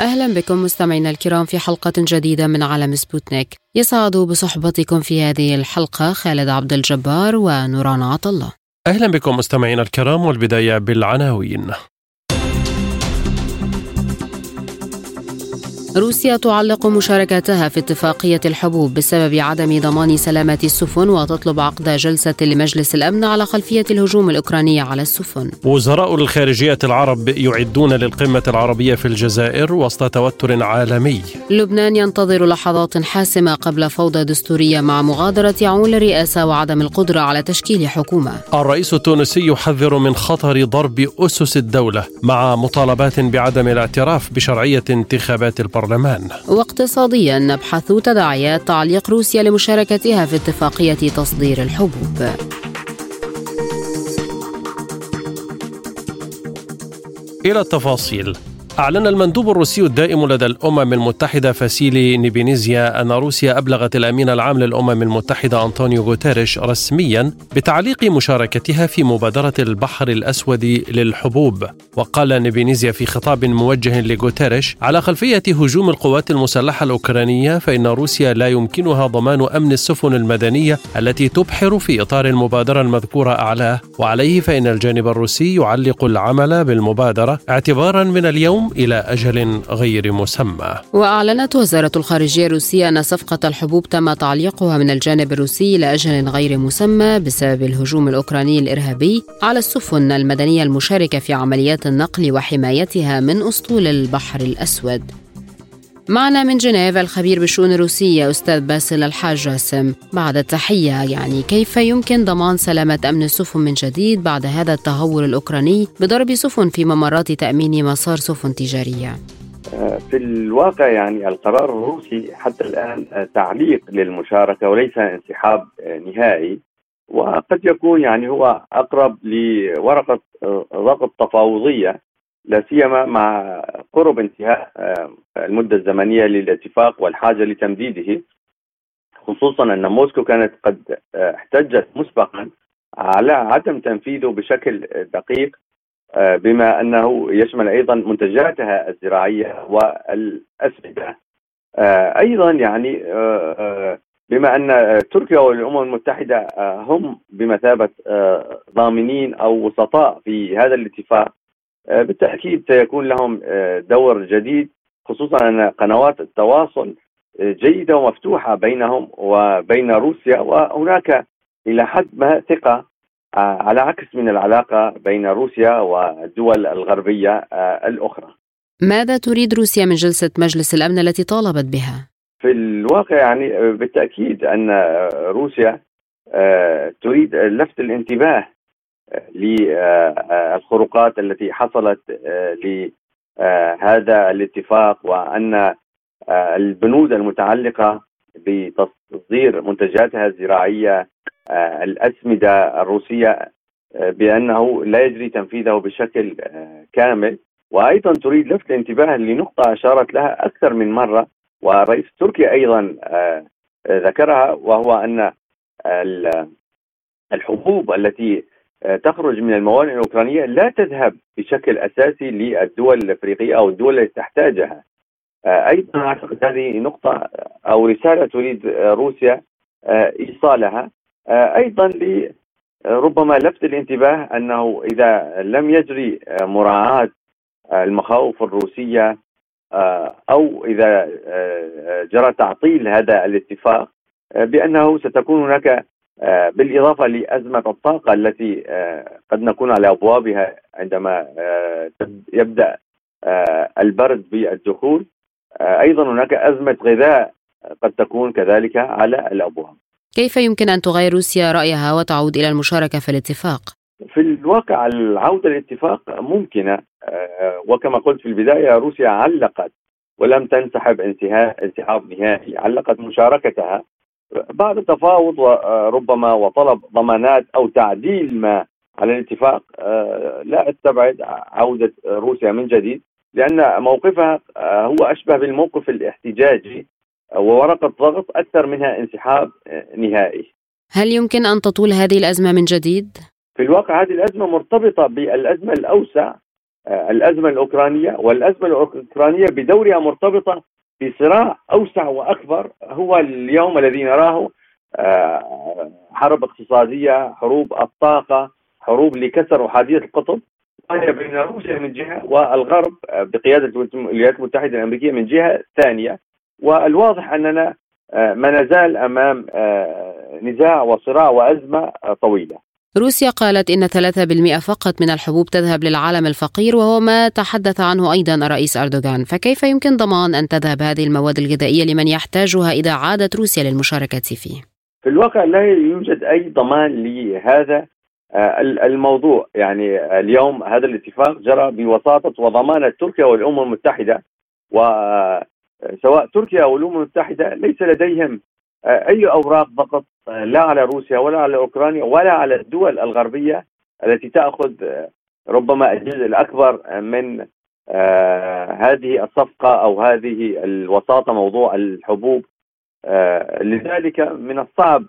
أهلا بكم مستمعينا الكرام في حلقة جديدة من عالم سبوتنيك. يسعد بصحبتكم في هذه الحلقة خالد عبد الجبار ونوران عطلة أهلا بكم مستمعينا الكرام والبداية بالعناوين. روسيا تعلق مشاركتها في اتفاقية الحبوب بسبب عدم ضمان سلامة السفن وتطلب عقد جلسة لمجلس الأمن على خلفية الهجوم الأوكراني على السفن. وزراء الخارجية العرب يعدون للقمة العربية في الجزائر وسط توتر عالمي. لبنان ينتظر لحظات حاسمة قبل فوضى دستورية مع مغادرة عون الرئاسة وعدم القدرة على تشكيل حكومة. الرئيس التونسي يحذر من خطر ضرب أسس الدولة مع مطالبات بعدم الاعتراف بشرعية انتخابات البرلمان. البرلمان. واقتصاديا نبحث تداعيات تعليق روسيا لمشاركتها في اتفاقية تصدير الحبوب. إلى التفاصيل. أعلن المندوب الروسي الدائم لدى الأمم المتحدة فاسيلي نيبينيزيا أن روسيا أبلغت الأمين العام للأمم المتحدة أنطونيو غوتيريش رسميا بتعليق مشاركتها في مبادرة البحر الأسود للحبوب. وقال نيبينيزيا في خطاب موجه لغوتيريش على خلفية هجوم القوات المسلحة الأوكرانية فإن روسيا لا يمكنها ضمان أمن السفن المدنية التي تبحر في إطار المبادرة المذكورة أعلاه. وعليه فإن الجانب الروسي يعلق العمل بالمبادرة اعتبارا من اليوم إلى أجل غير مسمى. وأعلنت وزارة الخارجية الروسية أن صفقة الحبوب تم تعليقها من الجانب الروسي إلى أجل غير مسمى بسبب الهجوم الأوكراني الإرهابي على السفن المدنية المشاركة في عمليات النقل وحمايتها من أسطول البحر الأسود. معنا من جنيف الخبير بالشؤون الروسية أستاذ باسل الحاج جاسم بعد التحية يعني كيف يمكن ضمان سلامة أمن السفن من جديد بعد هذا التهور الأوكراني بضرب سفن في ممرات تأمين مسار سفن تجارية؟ في الواقع يعني القرار الروسي حتى الآن تعليق للمشاركة وليس انسحاب نهائي وقد يكون يعني هو أقرب لورقة ضغط تفاوضية. لا سيما مع قرب انتهاء المدة الزمنية للاتفاق والحاجة لتمديده. خصوصا أن موسكو كانت قد احتجت مسبقا على عدم تنفيذه بشكل دقيق بما أنه يشمل أيضا منتجاتها الزراعية والاسمده أيضا يعني بما أن تركيا والأمم المتحدة هم بمثابة ضامنين أو وسطاء في هذا الاتفاق بالتأكيد سيكون لهم دور جديد خصوصا أن قنوات التواصل جيدة ومفتوحة بينهم وبين روسيا وهناك إلى حد ما ثقة على عكس من العلاقة بين روسيا والدول الغربية الأخرى. ماذا تريد روسيا من جلسة مجلس الأمن التي طالبت بها؟ في الواقع يعني بالتأكيد أن روسيا تريد لفت الانتباه للخروقات التي حصلت لهذا الاتفاق وأن البنود المتعلقة بتصدير منتجاتها الزراعية الأسمدة الروسية بأنه لا يجري تنفيذه بشكل كامل. وأيضا تريد لفت الانتباه لنقطة أشارت لها أكثر من مرة والرئيس التركي أيضا ذكرها وهو أن الحبوب التي تخرج من الموانئ الأوكرانية لا تذهب بشكل أساسي للدول الأفريقية أو الدول التي تحتاجها. أيضا أعتقد هذه نقطة أو رسالة تريد روسيا إيصالها أيضا ربما لفت الانتباه أنه إذا لم يجري مراعاة المخاوف الروسية أو إذا جرى تعطيل هذا الاتفاق بأنه ستكون هناك بالإضافة لأزمة الطاقة التي قد نكون على أبوابها عندما يبدأ البرد بالدخول أيضا هناك أزمة غذاء قد تكون كذلك على الأبواب. كيف يمكن أن تغير روسيا رأيها وتعود إلى المشاركة في الاتفاق؟ في الواقع العودة للاتفاق ممكنة وكما قلت في البداية روسيا علقت ولم تنسحب انسحاب نهائي علقت مشاركتها بعد تفاوض وربما وطلب ضمانات أو تعديل ما على الاتفاق لا أستبعد عودة روسيا من جديد لأن موقفها هو أشبه بالموقف الاحتجاجي وورقة ضغط أكثر منها انسحاب نهائي. هل يمكن أن تطول هذه الأزمة من جديد؟ في الواقع هذه الأزمة مرتبطة بالأزمة الأوسع الأزمة الأوكرانية والأزمة الأوكرانية بدورها مرتبطة بصراع أوسع وأكبر هو اليوم الذي نراه آه، حرب اقتصادية، حروب الطاقة، حروب لكسر احاديه القطب وهي بين روسيا من جهة والغرب بقيادة الولايات المتحدة الأمريكية من جهة ثانية والواضح أننا آه، ما نزال أمام آه، نزاع وصراع وأزمة طويلة. روسيا قالت إن 3% فقط من الحبوب تذهب للعالم الفقير وهو ما تحدث عنه أيضا الرئيس أردوغان فكيف يمكن ضمان أن تذهب هذه المواد الغذائية لمن يحتاجها إذا عادت روسيا للمشاركة فيه؟ في الواقع لا يوجد أي ضمان لهذا آه، الموضوع يعني اليوم هذا الاتفاق جرى بوساطة وضمانة تركيا والأمم المتحدة وسواء تركيا والأمم المتحدة ليس لديهم آه، أي أوراق آه، لا على روسيا ولا على أوكرانيا ولا على الدول الغربية التي تأخذ آه، ربما الجزء الأكبر من هذه الصفقة أو هذه الوساطة موضوع الحبوب. لذلك من الصعب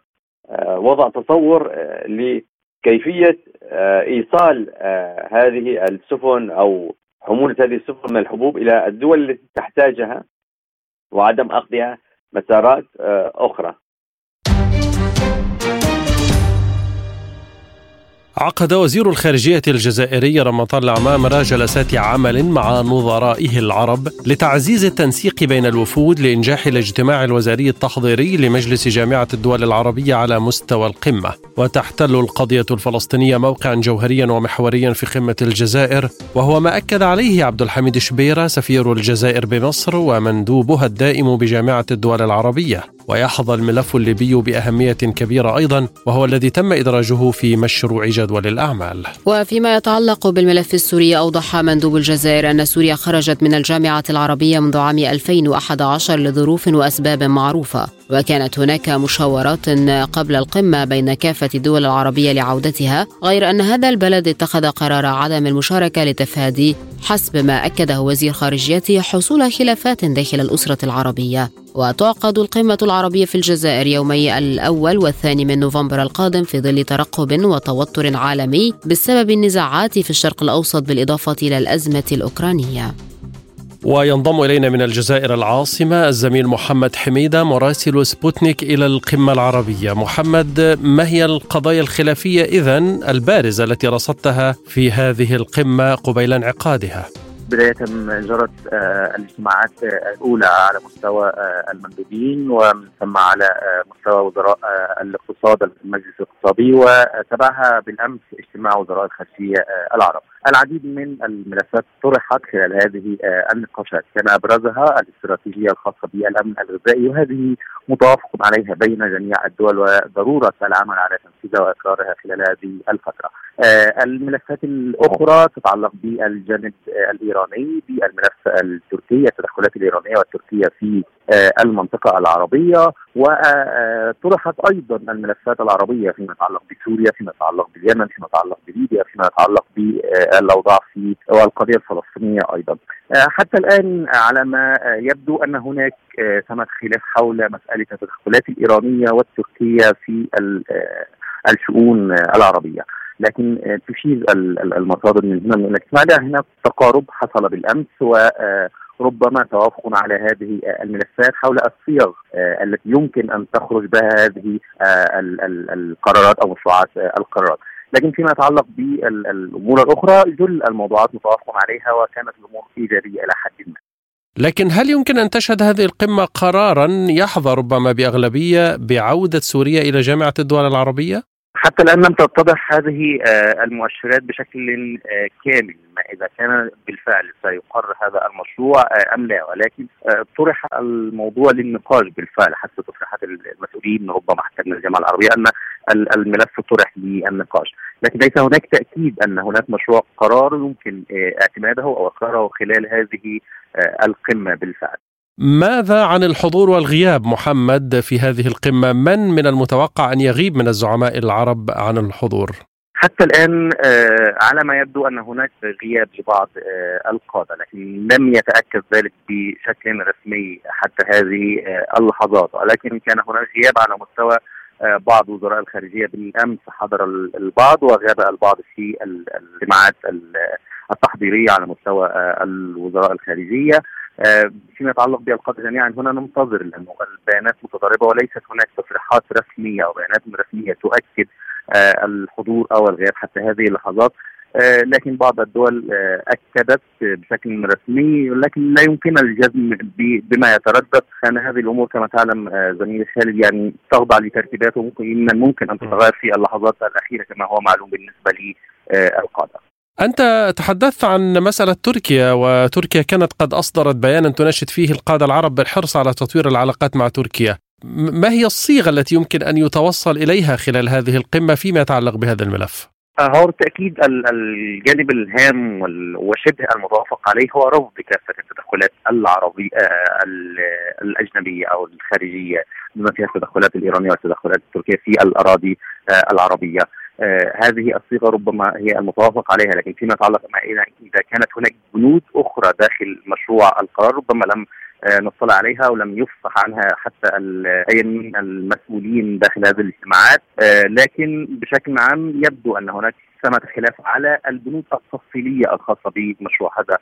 وضع تصور لكيفية إيصال هذه السفن أو حمولة هذه السفن من الحبوب إلى الدول التي تحتاجها وعدم أخذها. مسارات آه، أخرى. عقد وزير الخارجية الجزائري رمضان العمامرة جلسات عمل مع نظرائه العرب لتعزيز التنسيق بين الوفود لإنجاح الاجتماع الوزاري التحضيري لمجلس جامعة الدول العربية على مستوى القمة. وتحتل القضية الفلسطينية موقعا جوهريا ومحوريا في قمة الجزائر وهو ما أكد عليه عبد الحميد شبيرة سفير الجزائر بمصر ومندوبها الدائم بجامعة الدول العربية. ويحظى الملف الليبي بأهمية كبيرة أيضا وهو الذي تم إدراجه في مشروع جدول الأعمال. وفيما يتعلق بالملف السوري أوضح مندوب الجزائر أن سوريا خرجت من الجامعة العربية منذ عام 2011 لظروف وأسباب معروفة. وكانت هناك مشاورات قبل القمة بين كافة الدول العربية لعودتها غير أن هذا البلد اتخذ قرار عدم المشاركة لتفادي حسب ما أكده وزير خارجيته حصول خلافات داخل الأسرة العربية. وتعقد القمة العربية في الجزائر يومي الأول والثاني من نوفمبر القادم في ظل ترقب وتوتر عالمي بسبب النزاعات في الشرق الأوسط بالإضافة إلى الأزمة الأوكرانية وينضم إلينا من الجزائر العاصمة الزميل محمد حميدة مراسل سبوتنيك إلى القمة العربية محمد ما هي القضايا الخلافية إذن البارزة التي رصدتها في هذه القمة قبيل انعقادها؟ بداية جرت آه، الاجتماعات الأولى على مستوى آه، المندوبين ومن ثم على آه، مستوى وزراء الاقتصاد المجلس الاقتصادي وتبعها بالأمس اجتماع وزراء الخارجية العرب. العديد من الملفات طرحت خلال هذه النقاشات كان أبرزها الاستراتيجية الخاصة بالأمن الغذائي وهذه متوافق عليها بين جميع الدول وضرورة العمل على تنفيذها وإقرارها خلال هذه الفترة. الملفات الأخرى تتعلق بالجانب الإيراني بالملف التركي التدخلات الإيرانية والتركية في آه، المنطقة العربية. وطرحت أيضا الملفات العربية فيما يتعلق بسوريا فيما يتعلق باليمن فيما يتعلق بليبيا فيما يتعلق بالأوضاع في والقضية الفلسطينية أيضا. حتى الآن على ما يبدو أن هناك ثمة خلاف حول مسألة التدخلات الإيرانية والتركية في الشؤون العربية. لكن تشير المصادر من هنا من الاجتماع هناك تقارب حصل بالأمس وربما توافق على هذه الملفات حول الصيغ آه، التي يمكن أن تخرج بها هذه آه، القرارات أو مشروعات القرارات. لكن فيما يتعلق بالأمور الأخرى جل الموضوعات متوافق عليها وكانت الأمور إيجابية إلى حد ما. لكن هل يمكن أن تشهد هذه القمة قرارا يحظى ربما بأغلبية بعودة سوريا إلى جامعة الدول العربية؟ حتى الآن لم تتضح هذه آه، المؤشرات بشكل آه، كامل ما إذا كان بالفعل سيقر هذا المشروع آه، أم لا. ولكن طرح الموضوع للنقاش بالفعل حتى تصريحات المسؤولين ربما حتى من الجامعة العربية أن الملف طرح للنقاش. لكن ليس هناك تأكيد أن هناك مشروع قرار يمكن اعتماده أو اقراره خلال هذه القمة بالفعل. ماذا عن الحضور والغياب محمد في هذه القمة؟ من من المتوقع أن يغيب من الزعماء العرب عن الحضور؟ حتى الآن آه على ما يبدو أن هناك غياب لبعض آه القادة لكن لم يتأكد ذلك بشكل رسمي حتى هذه آه اللحظات. ولكن كان هناك غياب على مستوى بعض وزراء الخارجية. بالأمس حضر البعض وغاب البعض في الاجتماعات التحضيرية على مستوى الوزراء الخارجية. فيما يتعلق بالقاده جميعا هنا ننتظر لأنه البيانات متضاربة وليست هناك تصريحات رسمية أو بيانات رسمية تؤكد الحضور أو الغياب حتى هذه اللحظات آه، لكن بعض الدول آه، أكدت بشكل رسمي لكن لا يمكن الجزم بما يتردد لأن هذه الأمور كما تعلم آه، زميلي خالد يعني تخضع لترتيبات وممكن ممكن إن تتغير في اللحظات الأخيرة كما هو معلوم بالنسبة للقاده. أنت تحدثت عن مسألة تركيا وتركيا كانت قد أصدرت بيانا تناشد فيه القادة العرب بالحرص على تطوير العلاقات مع تركيا ما هي الصيغة التي يمكن أن يتوصل إليها خلال هذه القمة فيما يتعلق بهذا الملف؟ هو بالتأكيد الجانب الهام وشبه المتوافق عليه هو رفض كافه التدخلات العربيه آه، الأجنبية أو الخارجية بما فيها التدخلات الإيرانية والتدخلات التركية في الأراضي آه، العربية. آه، هذه الصيغة ربما هي المتوافق عليها لكن فيما يتعلق مع اذا كانت هناك بنود أخرى داخل مشروع القرار ربما لم آه، نطلع عليها ولم يفصح عنها حتى أي من المسؤولين داخل هذه الاجتماعات آه، لكن بشكل عام يبدو أن هناك ثمة خلاف على البنود التفصيلية الخاصة بمشروع هذا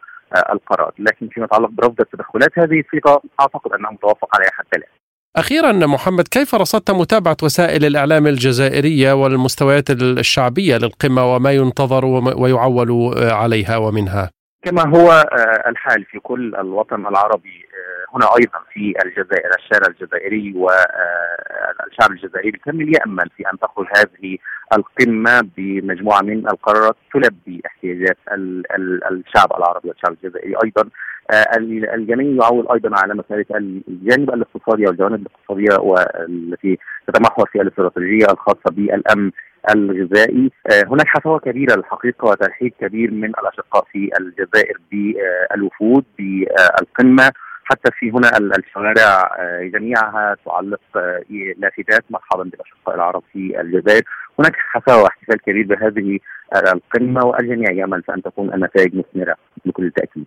القرار، لكن فيما يتعلق برفض التدخلات هذه صيغه أعتقد أنها متوافق عليها حتى الآن. أخيرا محمد كيف رصدت متابعة وسائل الإعلام الجزائرية والمستويات الشعبية للقمة وما ينتظر ويعول عليها ومنها؟ كما هو آه، الحال في كل الوطن العربي هنا أيضا في الجزائر الشارع الجزائري والشعب آه، الجزائري بالكامل يامل في أن تخرج هذه القمة بمجموعة من القرارات تلبي احتياجات الشعب العربي والشعب الجزائري. أيضا الجميع يعول أيضا على مسألة الجانب الاقتصادي أو الجوانب الاقتصادية والتي تتمحور في الاستراتيجية الخاصة بالأمن الغذائي. آه، هناك حفاوه كبيرة الحقيقة وترحيب كبير من الأشقاء في الجزائر بالوفود بالقمة. حتى في هنا الشوارع آه، جميعها تعلق آه، لافتات مرحبا بالاشقاء العرب في الجزائر. هناك حفاوة واحتفال كبير بهذه القمة والجميع يامل ان تكون النتائج مثمرة بكل تأكيد.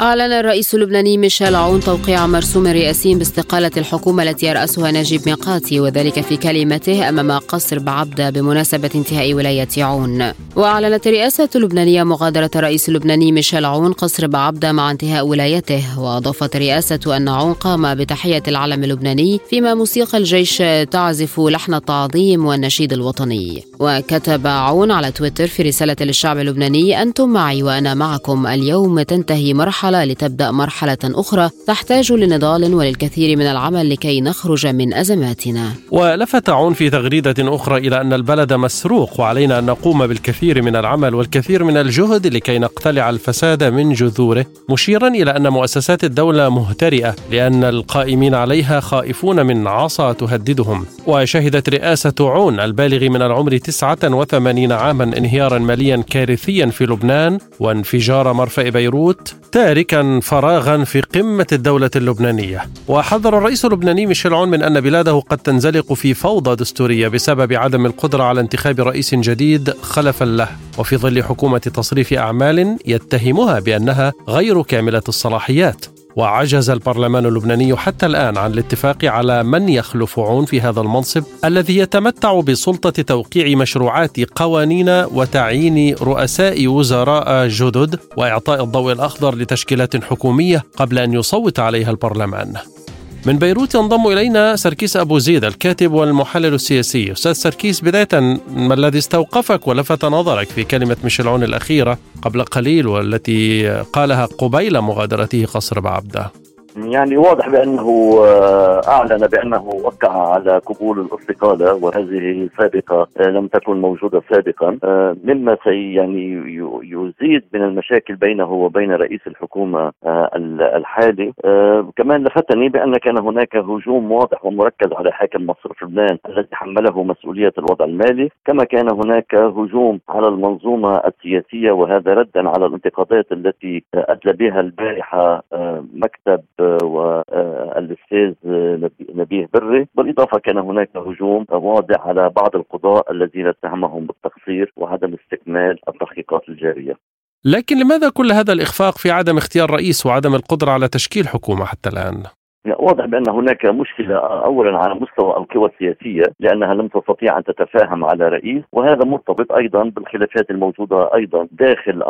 أعلن الرئيس اللبناني ميشيل عون توقيع مرسوم رئاسي باستقالة الحكومة التي يرأسها نجيب ميقاتي وذلك في كلمته أمام قصر بعبدة بمناسبة انتهاء ولاية عون. وأعلنت الرئاسة اللبنانية مغادرة الرئيس اللبناني ميشيل عون قصر بعبدة مع انتهاء ولايته وأضافت الرئاسة أن عون قام بتحية العلم اللبناني فيما موسيقى الجيش تعزف لحن التعظيم والنشيد الوطني. وكتب عون على تويتر في رسالة للشعب اللبناني أنتم معي وأنا معكم اليوم تنتهي مرحلة مرحلة لتبدأ مرحلة أخرى تحتاج لنضال وللكثير من العمل لكي نخرج من أزماتنا. ولفت عون في تغريدة أخرى إلى أن البلد مسروق وعلينا أن نقوم بالكثير من العمل والكثير من الجهد لكي نقتلع الفساد من جذوره مشيرا إلى أن مؤسسات الدولة مهترئة لأن القائمين عليها خائفون من عصا تهددهم. وشهدت رئاسة عون البالغ من العمر 89 عاما انهيارا ماليا كارثيا في لبنان وانفجار مرفأ بيروت تاركا فراغا في قمة الدولة اللبنانية. وحذر الرئيس اللبناني ميشيل عون من أن بلاده قد تنزلق في فوضى دستورية بسبب عدم القدرة على انتخاب رئيس جديد خلفا له. وفي ظل حكومة تصريف أعمال يتهمها بأنها غير كاملة الصلاحيات. وعجز البرلمان اللبناني حتى الآن عن الاتفاق على من يخلف عون في هذا المنصب الذي يتمتع بسلطة توقيع مشروعات قوانين وتعيين رؤساء وزراء جدد وإعطاء الضوء الأخضر لتشكيلات حكومية قبل أن يصوت عليها البرلمان. من بيروت ينضم إلينا سركيس أبو زيد الكاتب والمحلل السياسي. أستاذ سركيس بداية ما الذي استوقفك ولفت نظرك في كلمة ميشيل الأخيرة قبل قليل والتي قالها قبيل مغادرته قصر بعبدة؟ يعني واضح بأنه آه، أعلن بأنه وقع على قبول الاستقالة وهذه سابقة آه، لم تكن موجودة سابقا آه، مما سي يعني يزيد من المشاكل بينه وبين رئيس الحكومة الحالي. كمان لفتني بأن كان هناك هجوم واضح ومركز على حاكم مصرف لبنان الذي حمله مسؤولية الوضع المالي. كما كان هناك هجوم على المنظومة السياسية وهذا ردا على الانتقادات التي ادلى بها البارحة مكتب والأستاذ نبيه بري بالإضافة كان هناك هجوم واضح على بعض القضاء الذين اتهمهم بالتقصير وعدم استكمال التحقيقات الجارية. لكن لماذا كل هذا الإخفاق في عدم اختيار رئيس وعدم القدرة على تشكيل حكومة حتى الآن؟ واضح بأن هناك مشكلة اولا على مستوى القوى السياسية لأنها لم تستطيع أن تتفاهم على رئيس وهذا مرتبط أيضا بالخلافات الموجودة أيضا داخل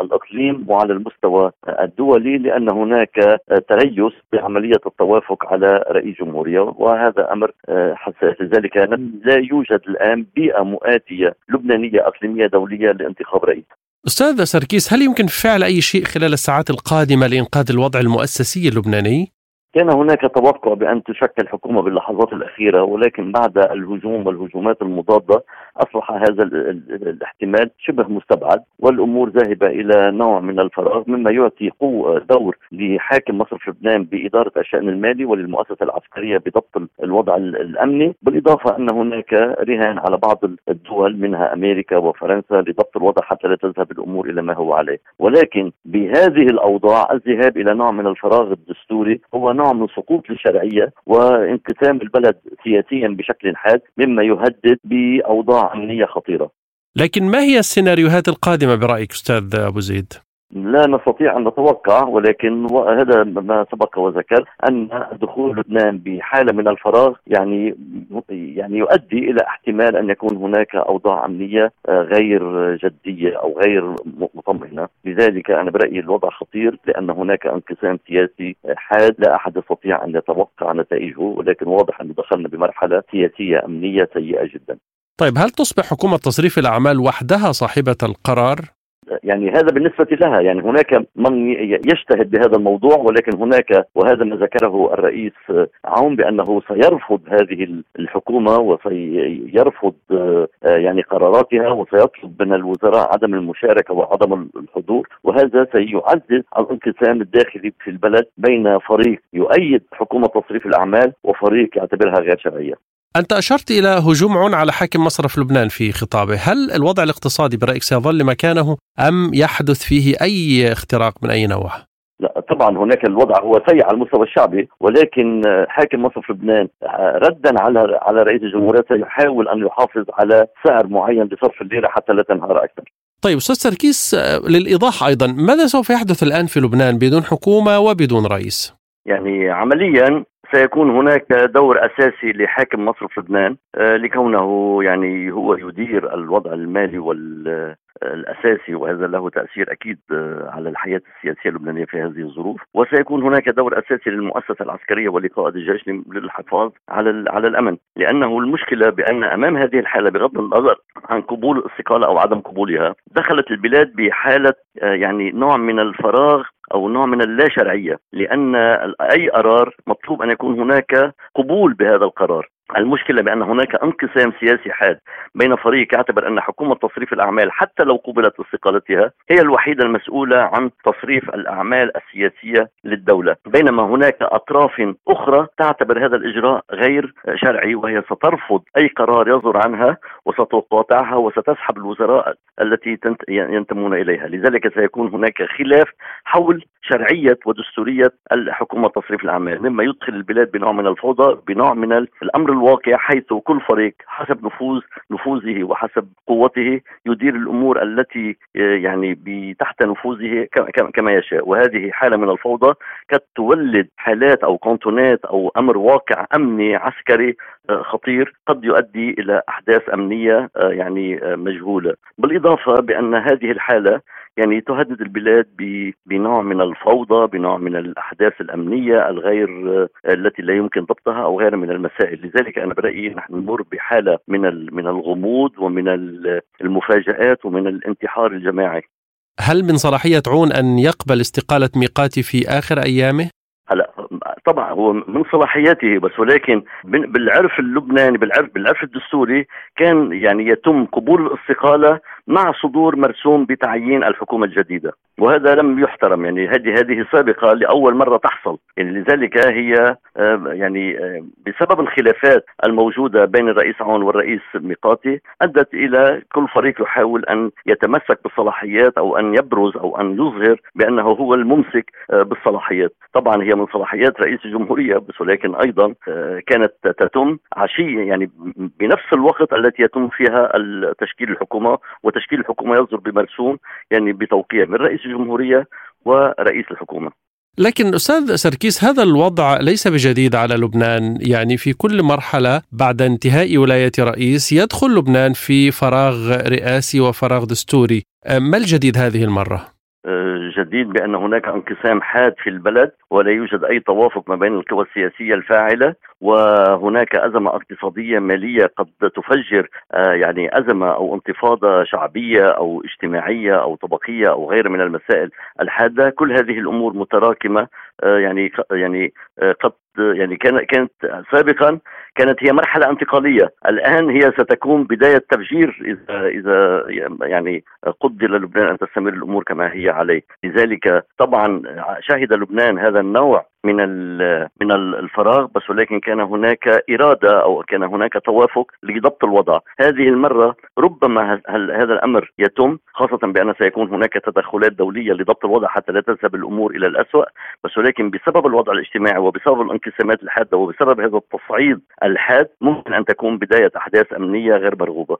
الأقليم وعلى المستوى الدولي لأن هناك تريث بعملية التوافق على رئيس جمهورية وهذا أمر حساس لذلك لا يوجد الآن بيئة مؤاتية لبنانية أقليمية دولية لانتخاب رئيس أستاذ سركيس هل يمكن فعل أي شيء خلال الساعات القادمة لإنقاذ الوضع المؤسسي اللبناني؟ كان هناك توقع بأن تشكل حكومة باللحظات الأخيرة ولكن بعد الهجوم والهجومات المضادة أصبح هذا الاحتمال شبه مستبعد والأمور ذاهبة إلى نوع من الفراغ مما يعطي قوة دور لحاكم مصرف لبنان بإدارة الشأن المالي وللمؤسسة العسكرية بضبط الوضع الأمني بالإضافة أن هناك رهان على بعض الدول منها أمريكا وفرنسا لضبط الوضع حتى لا تذهب الأمور إلى ما هو عليه. ولكن بهذه الأوضاع الذهاب إلى نوع من الفراغ الدستوري هو نوع نوع من سقوط الشرعيه وانقسام البلد سياسيا بشكل حاد مما يهدد بأوضاع أمنية خطيرة. لكن ما هي السيناريوهات القادمة برأيك أستاذ أبو زيد؟ لا نستطيع أن نتوقع ولكن هذا ما سبق وذكر أن دخول لبنان بحالة من الفراغ يعني يعني يؤدي إلى احتمال أن يكون هناك أوضاع أمنية غير جدية أو غير مطمئنة، لذلك أنا برأيي الوضع خطير لأن هناك انقسام سياسي حاد لا أحد يستطيع أن يتوقع نتائجه ولكن واضح أن دخلنا بمرحلة سياسية أمنية سيئة جدا. طيب هل تصبح حكومة تصريف الأعمال وحدها صاحبة القرار؟ يعني هذا بالنسبة لها يعني هناك من يجتهد بهذا الموضوع ولكن هناك وهذا ما ذكره الرئيس عون بأنه سيرفض هذه الحكومة وسيرفض يعني قراراتها وسيطلب من الوزراء عدم المشاركة وعدم الحضور وهذا سيعزز الانقسام الداخلي في البلد بين فريق يؤيد حكومة تصريف الأعمال وفريق يعتبرها غير شرعية. أنت أشرت إلى هجوم عون على حاكم مصرف لبنان في خطابه هل الوضع الاقتصادي برأيك سيظل مكانه أم يحدث فيه أي اختراق من أي نوع؟ لا طبعا هناك الوضع هو سيء على المستوى الشعبي ولكن حاكم مصرف لبنان ردا على على رئيس الجمهورية سيحاول أن يحافظ على سعر معين لصرف الليرة حتى لا تنهار أكثر. طيب أستاذ سركيس للإيضاح أيضا ماذا سوف يحدث الآن في لبنان بدون حكومة وبدون رئيس؟ يعني عمليا سيكون هناك دور أساسي لحاكم مصرف لبنان آه، لكونه يعني هو يدير الوضع المالي وال الاساسي وهذا له تأثير أكيد آه، على الحياة السياسية اللبنانية في هذه الظروف. وسيكون هناك دور أساسي للمؤسسة العسكرية ولقائد الجيش للحفاظ على على الأمن. لأنه المشكلة بأن أمام هذه الحالة بغض النظر عن قبول الاستقاله أو عدم قبولها دخلت البلاد بحالة آه، يعني نوع من الفراغ أو نوع من اللا شرعية لأن أي قرار مطلوب أن يكون هناك قبول بهذا القرار. المشكلة بأن هناك انقسام سياسي حاد بين فريق يعتبر أن حكومة تصريف الأعمال حتى لو قبلت استقالتها هي الوحيدة المسؤولة عن تصريف الأعمال السياسية للدولة. بينما هناك أطراف أخرى تعتبر هذا الإجراء غير شرعي وهي سترفض أي قرار يصدر عنها وستقاطعها وستسحب الوزراء التي ينتمون إليها. لذلك سيكون هناك خلاف حول شرعية ودستورية الحكومة تصريف الأعمال. مما يدخل البلاد بنوع من الفوضى بنوع من الأمر الواقع حيث كل فريق حسب نفوذ نفوذه وحسب قوته يدير الأمور التي يعني تحت نفوذه كما يشاء. وهذه حالة من الفوضى قد تولد حالات أو كونتونات أو أمر واقع أمني عسكري آه، خطير قد يؤدي إلى أحداث أمنية آه، يعني آه، مجهولة. بالإضافة بأن هذه الحالة يعني تهدد البلاد بنوع من الفوضى بنوع من الأحداث الأمنية الغير التي لا يمكن ضبطها أو غيرها من المسائل. لذلك أنا برأيي نحن نمر بحالة من من الغموض ومن المفاجآت ومن الانتحار الجماعي. هل من صلاحية عون أن يقبل استقالة ميقاتي في آخر أيامه؟ هلا طبعا هو من صلاحياته بس ولكن بالعرف اللبناني بالعرف بالعرف الدستوري كان يعني يتم قبول الاستقالة مع صدور مرسوم بتعيين الحكومة الجديدة. وهذا لم يحترم يعني هذه هذه سابقة لأول مرة تحصل. يعني لذلك هي آه، يعني آه، بسبب الخلافات الموجودة بين الرئيس عون والرئيس ميقاتي أدت إلى كل فريق يحاول أن يتمسك بالصلاحيات أو أن يبرز أو أن يظهر بأنه هو الممسك آه، بالصلاحيات. طبعا هي من صلاحيات رئيس الجمهورية بس ولكن أيضا كانت تتم عشية يعني بنفس الوقت التي يتم فيها تشكيل الحكومة وتشكيل الحكومة يصدر بمرسوم يعني بتوقيع من رئيس الجمهورية ورئيس الحكومة. لكن أستاذ سركيس هذا الوضع ليس بجديد على لبنان يعني في كل مرحلة بعد انتهاء ولاية رئيس يدخل لبنان في فراغ رئاسي وفراغ دستوري. ما الجديد هذه المرة؟ جديد بأن هناك انقسام حاد في البلد ولا يوجد أي توافق ما بين القوى السياسية الفاعلة وهناك أزمة اقتصادية مالية قد تفجر آه، يعني أزمة أو انتفاضة شعبية أو اجتماعية أو طبقية أو غيرها من المسائل الحادة. كل هذه الأمور متراكمة آه، يعني يعني آه، قد يعني كانت سابقا كانت هي مرحلة انتقالية. الآن هي ستكون بداية تفجير إذا إذا يعني قدر لبنان أن تستمر الأمور كما هي عليه. لذلك طبعا شهد لبنان هذا النوع من من الفراغ بس ولكن كان هناك إرادة أو كان هناك توافق لضبط الوضع، هذه المرة ربما هذا الأمر يتم خاصة بأن سيكون هناك تدخلات دولية لضبط الوضع حتى لا تذهب الأمور إلى الاسوء، بس ولكن بسبب الوضع الاجتماعي وبسبب الانقسامات الحادة وبسبب هذا التصعيد الحاد ممكن أن تكون بداية أحداث أمنية غير مرغوبة.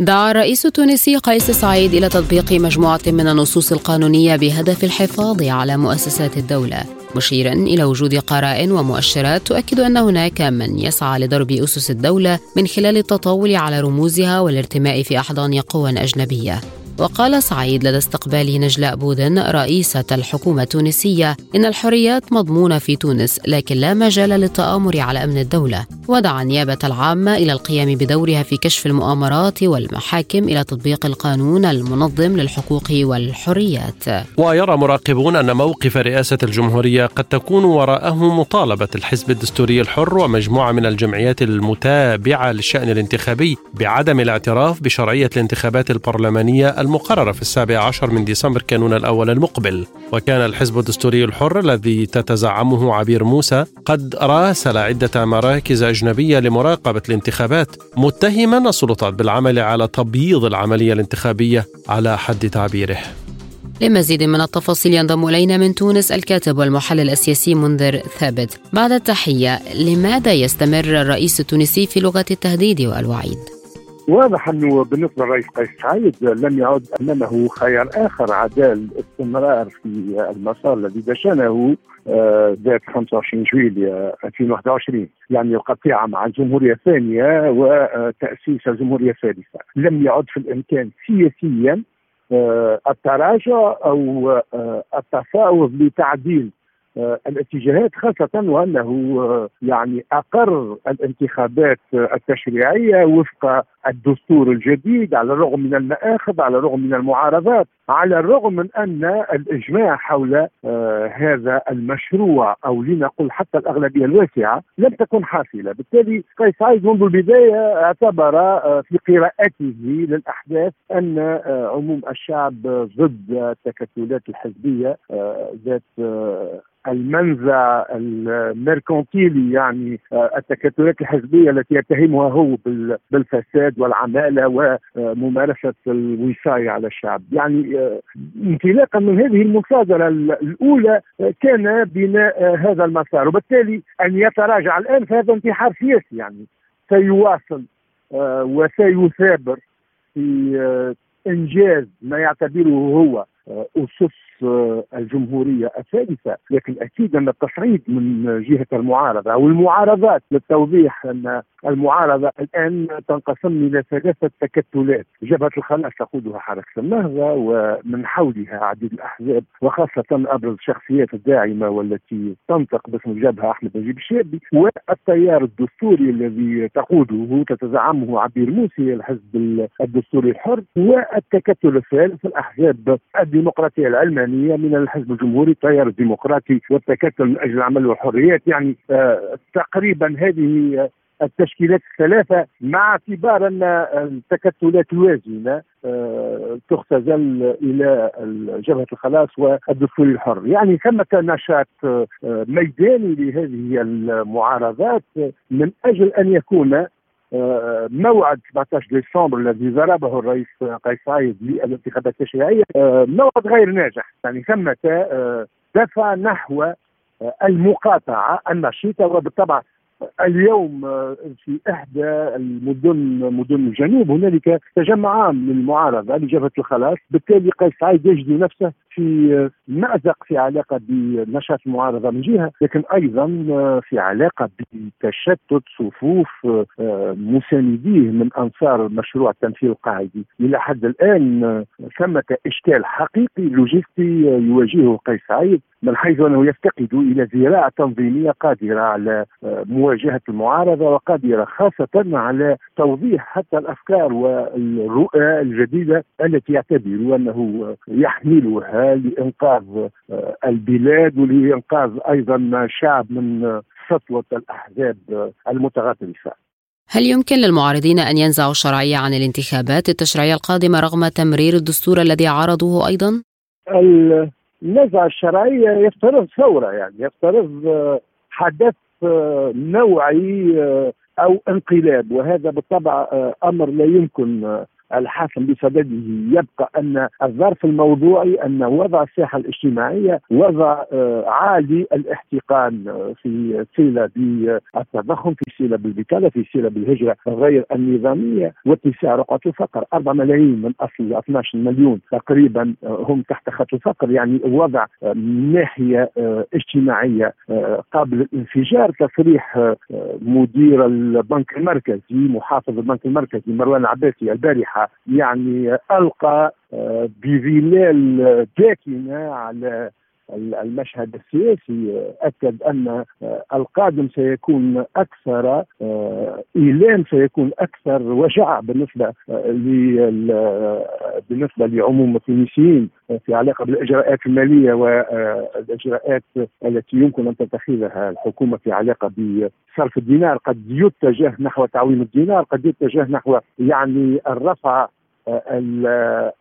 دعا الرئيس التونسي قيس سعيد إلى تطبيق مجموعة من النصوص القانونية بهدف الحفاظ على مؤسسات الدولة مشيرا إلى وجود قرائن ومؤشرات تؤكد أن هناك من يسعى لضرب أسس الدولة من خلال التطاول على رموزها والارتماء في أحضان قوى أجنبية. وقال سعيد لدى استقبال نجلاء بودن رئيسة الحكومة التونسية إن الحريات مضمونة في تونس لكن لا مجال للتآمر على أمن الدولة. ودعا النيابة العامة إلى القيام بدورها في كشف المؤامرات والمحاكم إلى تطبيق القانون المنظم للحقوق والحريات. ويرى مراقبون أن موقف رئاسة الجمهورية قد تكون وراءه مطالبة الحزب الدستوري الحر ومجموعة من الجمعيات المتابعة للشأن الانتخابي بعدم الاعتراف بشرعية الانتخابات البرلمانية المقررة في السابع عشر من ديسمبر كانون الأول المقبل. وكان الحزب الدستوري الحر الذي تتزعمه عبير موسى قد راسل عدة مراكز أجنبية لمراقبة الانتخابات متهما السلطات بالعمل على تبييض العملية الانتخابية على حد تعبيره. لمزيد من التفاصيل ينضم إلينا من تونس الكاتب والمحلل السياسي منذر ثابت. بعد التحية لماذا يستمر الرئيس التونسي في لغة التهديد والوعيد؟ واضح أنه بالنسبة للرئيس قيس سعيد لم يعد أمامه خيار آخر عدا الاستمرار في المسار الذي دشنه آه، ذات 25 جويلية 2021 يعني القطيعة مع الجمهورية الثانية وتأسيس الجمهورية الثالثة. لم يعد في الإمكان سياسيا آه، التراجع آه، التفاوض لتعديل آه، الاتجاهات خاصة وأنه آه، يعني أقر الانتخابات التشريعية وفق الدستور الجديد على الرغم من المآخذ على الرغم من المعارضات. على الرغم من أن الإجماع حول آه هذا المشروع أو لنقل حتى الأغلبية الواسعة لم تكن حافلة بالتالي قيس سعيد منذ البداية اعتبر آه في قراءته للأحداث أن آه عموم الشعب ضد التكتلات الحزبية آه، ذات المنزع الميركونتيلي يعني التكتلات الحزبية التي يتهمها هو بالفساد والعمالة وممارسة الوصايه على الشعب، يعني انطلاقا من هذه المصادره الأولى آه، كان بناء هذا المسار وبالتالي أن يتراجع. الآن فهذا انتحار سياسي يعني سيواصل وسيثابر في إنجاز ما يعتبره هو أسس الجمهورية الثالثة. لكن أكيد أن التصعيد من جهة المعارضة أو المعارضات للتوضيح أن المعارضة الآن تنقسم إلى ثلاثة تكتلات. جبهة الخلاص تقودها حركه النهضه ومن حولها عديد الأحزاب وخاصة أبرز الشخصيات الداعمة والتي تنطق باسم الجبهة أحمد نجيب الشابي والتيار الدستوري الذي تقوده تتزعمه عبير موسي الحزب الدستوري الحر والتكتل الثالث الأحزاب الديمقراطية العلمانية من الحزب الجمهوري التيار الديمقراطي والتكتل من أجل العمل والحريات. يعني آه تقريبا هذه التشكيلات الثلاثة مع اعتبار أن التكتلات الوازنة آه، تختزل إلى جبهة الخلاص والدستور الحر. يعني ثمة نشاط آه، ميداني لهذه المعارضات من أجل أن يكون آه، موعد 17 ديسمبر الذي ضربه الرئيس قيس سعيد للانتخابات التشريعية موعد غير ناجح. يعني ثمة دفع نحو المقاطعة النشيطه وبالطبع اليوم آه، في إحدى المدن مدن الجنوب هنالك تجمعان من المعارضة لجبهة الخلاص بالتالي قيس سعيد يجد نفسه في مأزق في علاقة بنشاط المعارضة من جهة لكن أيضا آه، في علاقة بتشتت صفوف آه، مسانديه من أنصار مشروع التمثيل القاعدي. إلى حد الآن ثمة إشكال حقيقي لوجستي يواجهه قيس سعيد من حيث أنه يفتقد إلى ذراع تنظيمية قادرة على مواجهة المعارضة وقادرة خاصة على توضيح حتى الأفكار والرؤى الجديدة التي يعتبر أنه يحملها لإنقاذ البلاد ولإنقاذ أيضا شعب من سطوة الأحزاب المتغطرسه. هل يمكن للمعارضين أن ينزعوا الشرعية عن الانتخابات التشريعية القادمة رغم تمرير الدستور الذي عارضوه أيضا؟ النزعه الشرعيه يفترض ثورة يعني يفترض حدث نوعي أو انقلاب وهذا بالطبع أمر لا يمكن الحاكم بصدده يبقى أن الظرف الموضوعي أن وضع الساحة الاجتماعية وضع آه، عالي الاحتقان آه، في صلة بالتضخم في صلة بالبطاله في صلة بالهجرة غير النظامية. واتساع رقعة الفقر 4 ملايين من أصل 12 مليون تقريبا آه، هم تحت خط الفقر. يعني وضع ناحية اجتماعية قابل للانفجار. تصريح مدير البنك المركزي محافظ البنك المركزي مروان العباسي البارحة يعني ألقى آه، بظلال داكنه على المشهد السياسي أكد أن القادم سيكون أكثر ايلام سيكون أكثر وجع بالنسبة بالنسبة لعموم التونسيين في علاقة بالإجراءات المالية والاجراءات التي يمكن أن تتخذها الحكومة في علاقة بصرف الدينار. قد يتجه نحو تعويم الدينار قد يتجه نحو يعني الرفع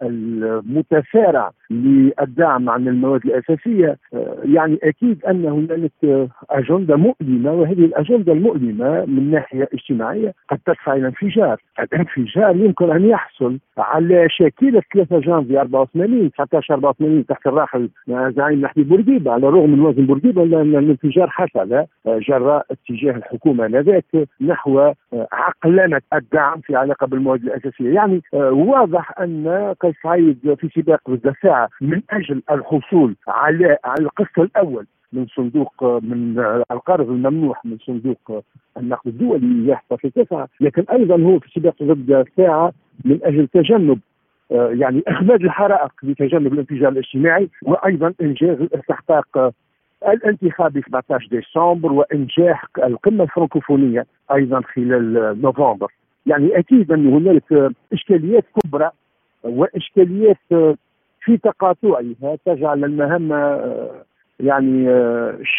المتسارع للدعم عن المواد الأساسية. يعني أكيد أن هنالك أجندة مؤلمة وهذه الأجندة المؤلمة من ناحية اجتماعية قد تدفع إلى انفجار، الانفجار يمكن أن يحصل على شاكلة 3 جانفي 84 19 84 تحت الراحل زعيم نحبي بورقيبه على الرغم من وزن بورقيبه ان الانفجار حصل جراء اتجاه الحكومة آنذاك نحو عقلنة الدعم في علاقة بالمواد الأساسية، يعني واضح أن قيس سعيد في سباق الدفاع من أجل الحصول على على القسط الأول من صندوق من القرض الممنوح من صندوق النقد الدولي يحصل في تسعة لكن أيضا هو في سباق ضد الساعة من أجل تجنب يعني اخماد الحرائق لتجنب الانفجار الاجتماعي وأيضا إنجاز الاستحقاق الانتخابي 17 ديسمبر وإنجاح القمة الفرنكوفونية أيضا خلال نوفمبر. يعني أكيد أن هنالك إشكاليات كبرى وإشكاليات في تقاطعها تجعل المهمه يعني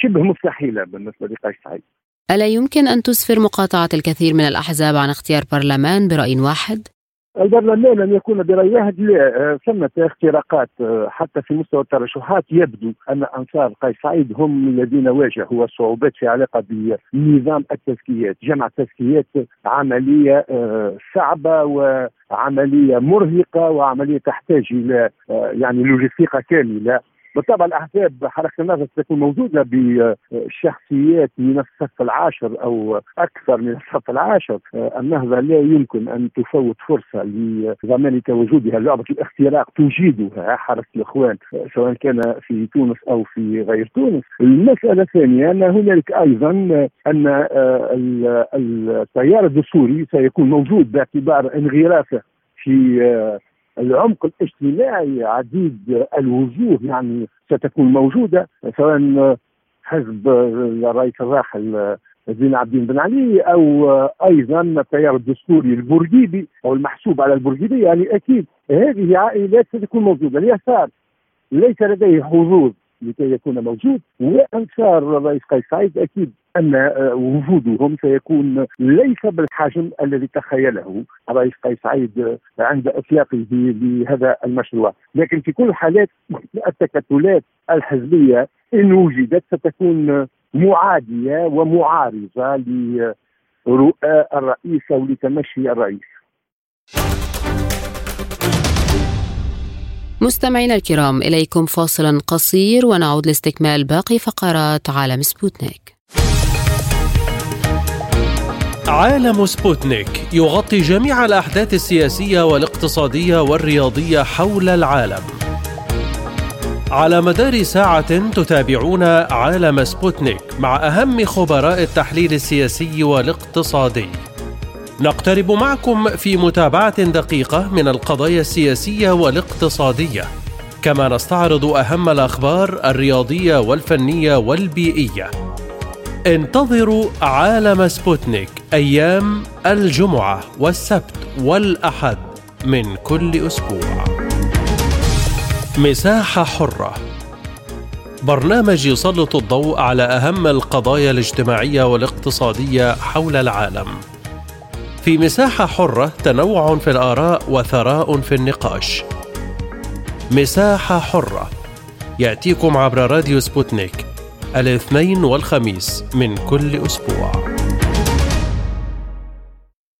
شبه مستحيلة بالنسبة لقيس سعيد. ألا يمكن أن تسفر مقاطعة الكثير من الأحزاب عن اختيار برلمان برأي واحد؟ البرلمان ان يكون واحد لا ثمة اختراقات حتى في مستوى الترشحات يبدو أن أنصار قيس سعيد هم الذين واجهوا صعوبات في علاقة بنظام التزكيات، جمع التزكيات عملية صعبة وعملية مرهقة وعملية تحتاج إلى يعني لوجستيقة كاملة. بالطبع الأحزاب حركة النهضه ستكون موجودة بشخصيات من الصف العاشر أو أكثر من الصف العاشر. النهضة لا يمكن أن تفوت فرصة لضمان تواجدها لعبة الاختراق تجيدها حركة الإخوان سواء كان في تونس أو في غير تونس. المسألة الثانية أن هنالك أيضا أن التيار الدستوري سيكون موجود باعتبار انغرافه في العمق الاجتماعي عديد الوجوه يعني ستكون موجودة سواء حزب الرئيس الراحل زين عابدين بن علي أو أيضا التيار الدستوري البورقيبي أو المحسوب على البورقيبي يعني أكيد هذه عائلات ستكون موجودة. اليسار ليس لديه حظوظ لكي يكون موجود وانصار الرئيس قيس سعيد أكيد أن آه، وجودهم سيكون ليس بالحجم الذي تخيله الرئيس قيس سعيد عند إطلاقه لهذا المشروع، لكن في كل الحالات التكتلات الحزبية إن وجدت ستكون معادية ومعارضة لرؤى الرئيس أو لتمشي الرئيس. مستمعينا الكرام إليكم فاصلا قصير ونعود لاستكمال باقي فقرات عالم سبوتنيك. عالم سبوتنيك يغطي جميع الأحداث السياسية والاقتصادية والرياضية حول العالم. على مدار ساعة تتابعون عالم سبوتنيك مع أهم خبراء التحليل السياسي والاقتصادي. نقترب معكم في متابعة دقيقة من القضايا السياسية والاقتصادية. كما نستعرض أهم الأخبار الرياضية والفنية والبيئية. انتظروا عالم سبوتنيك أيام الجمعة والسبت والأحد من كل أسبوع. مساحة حرة. برنامج يسلط الضوء على أهم القضايا الاجتماعية والاقتصادية حول العالم. في مساحة حرة تنوع في الآراء وثراء في النقاش. مساحة حرة يأتيكم عبر راديو سبوتنيك الاثنين والخميس من كل أسبوع.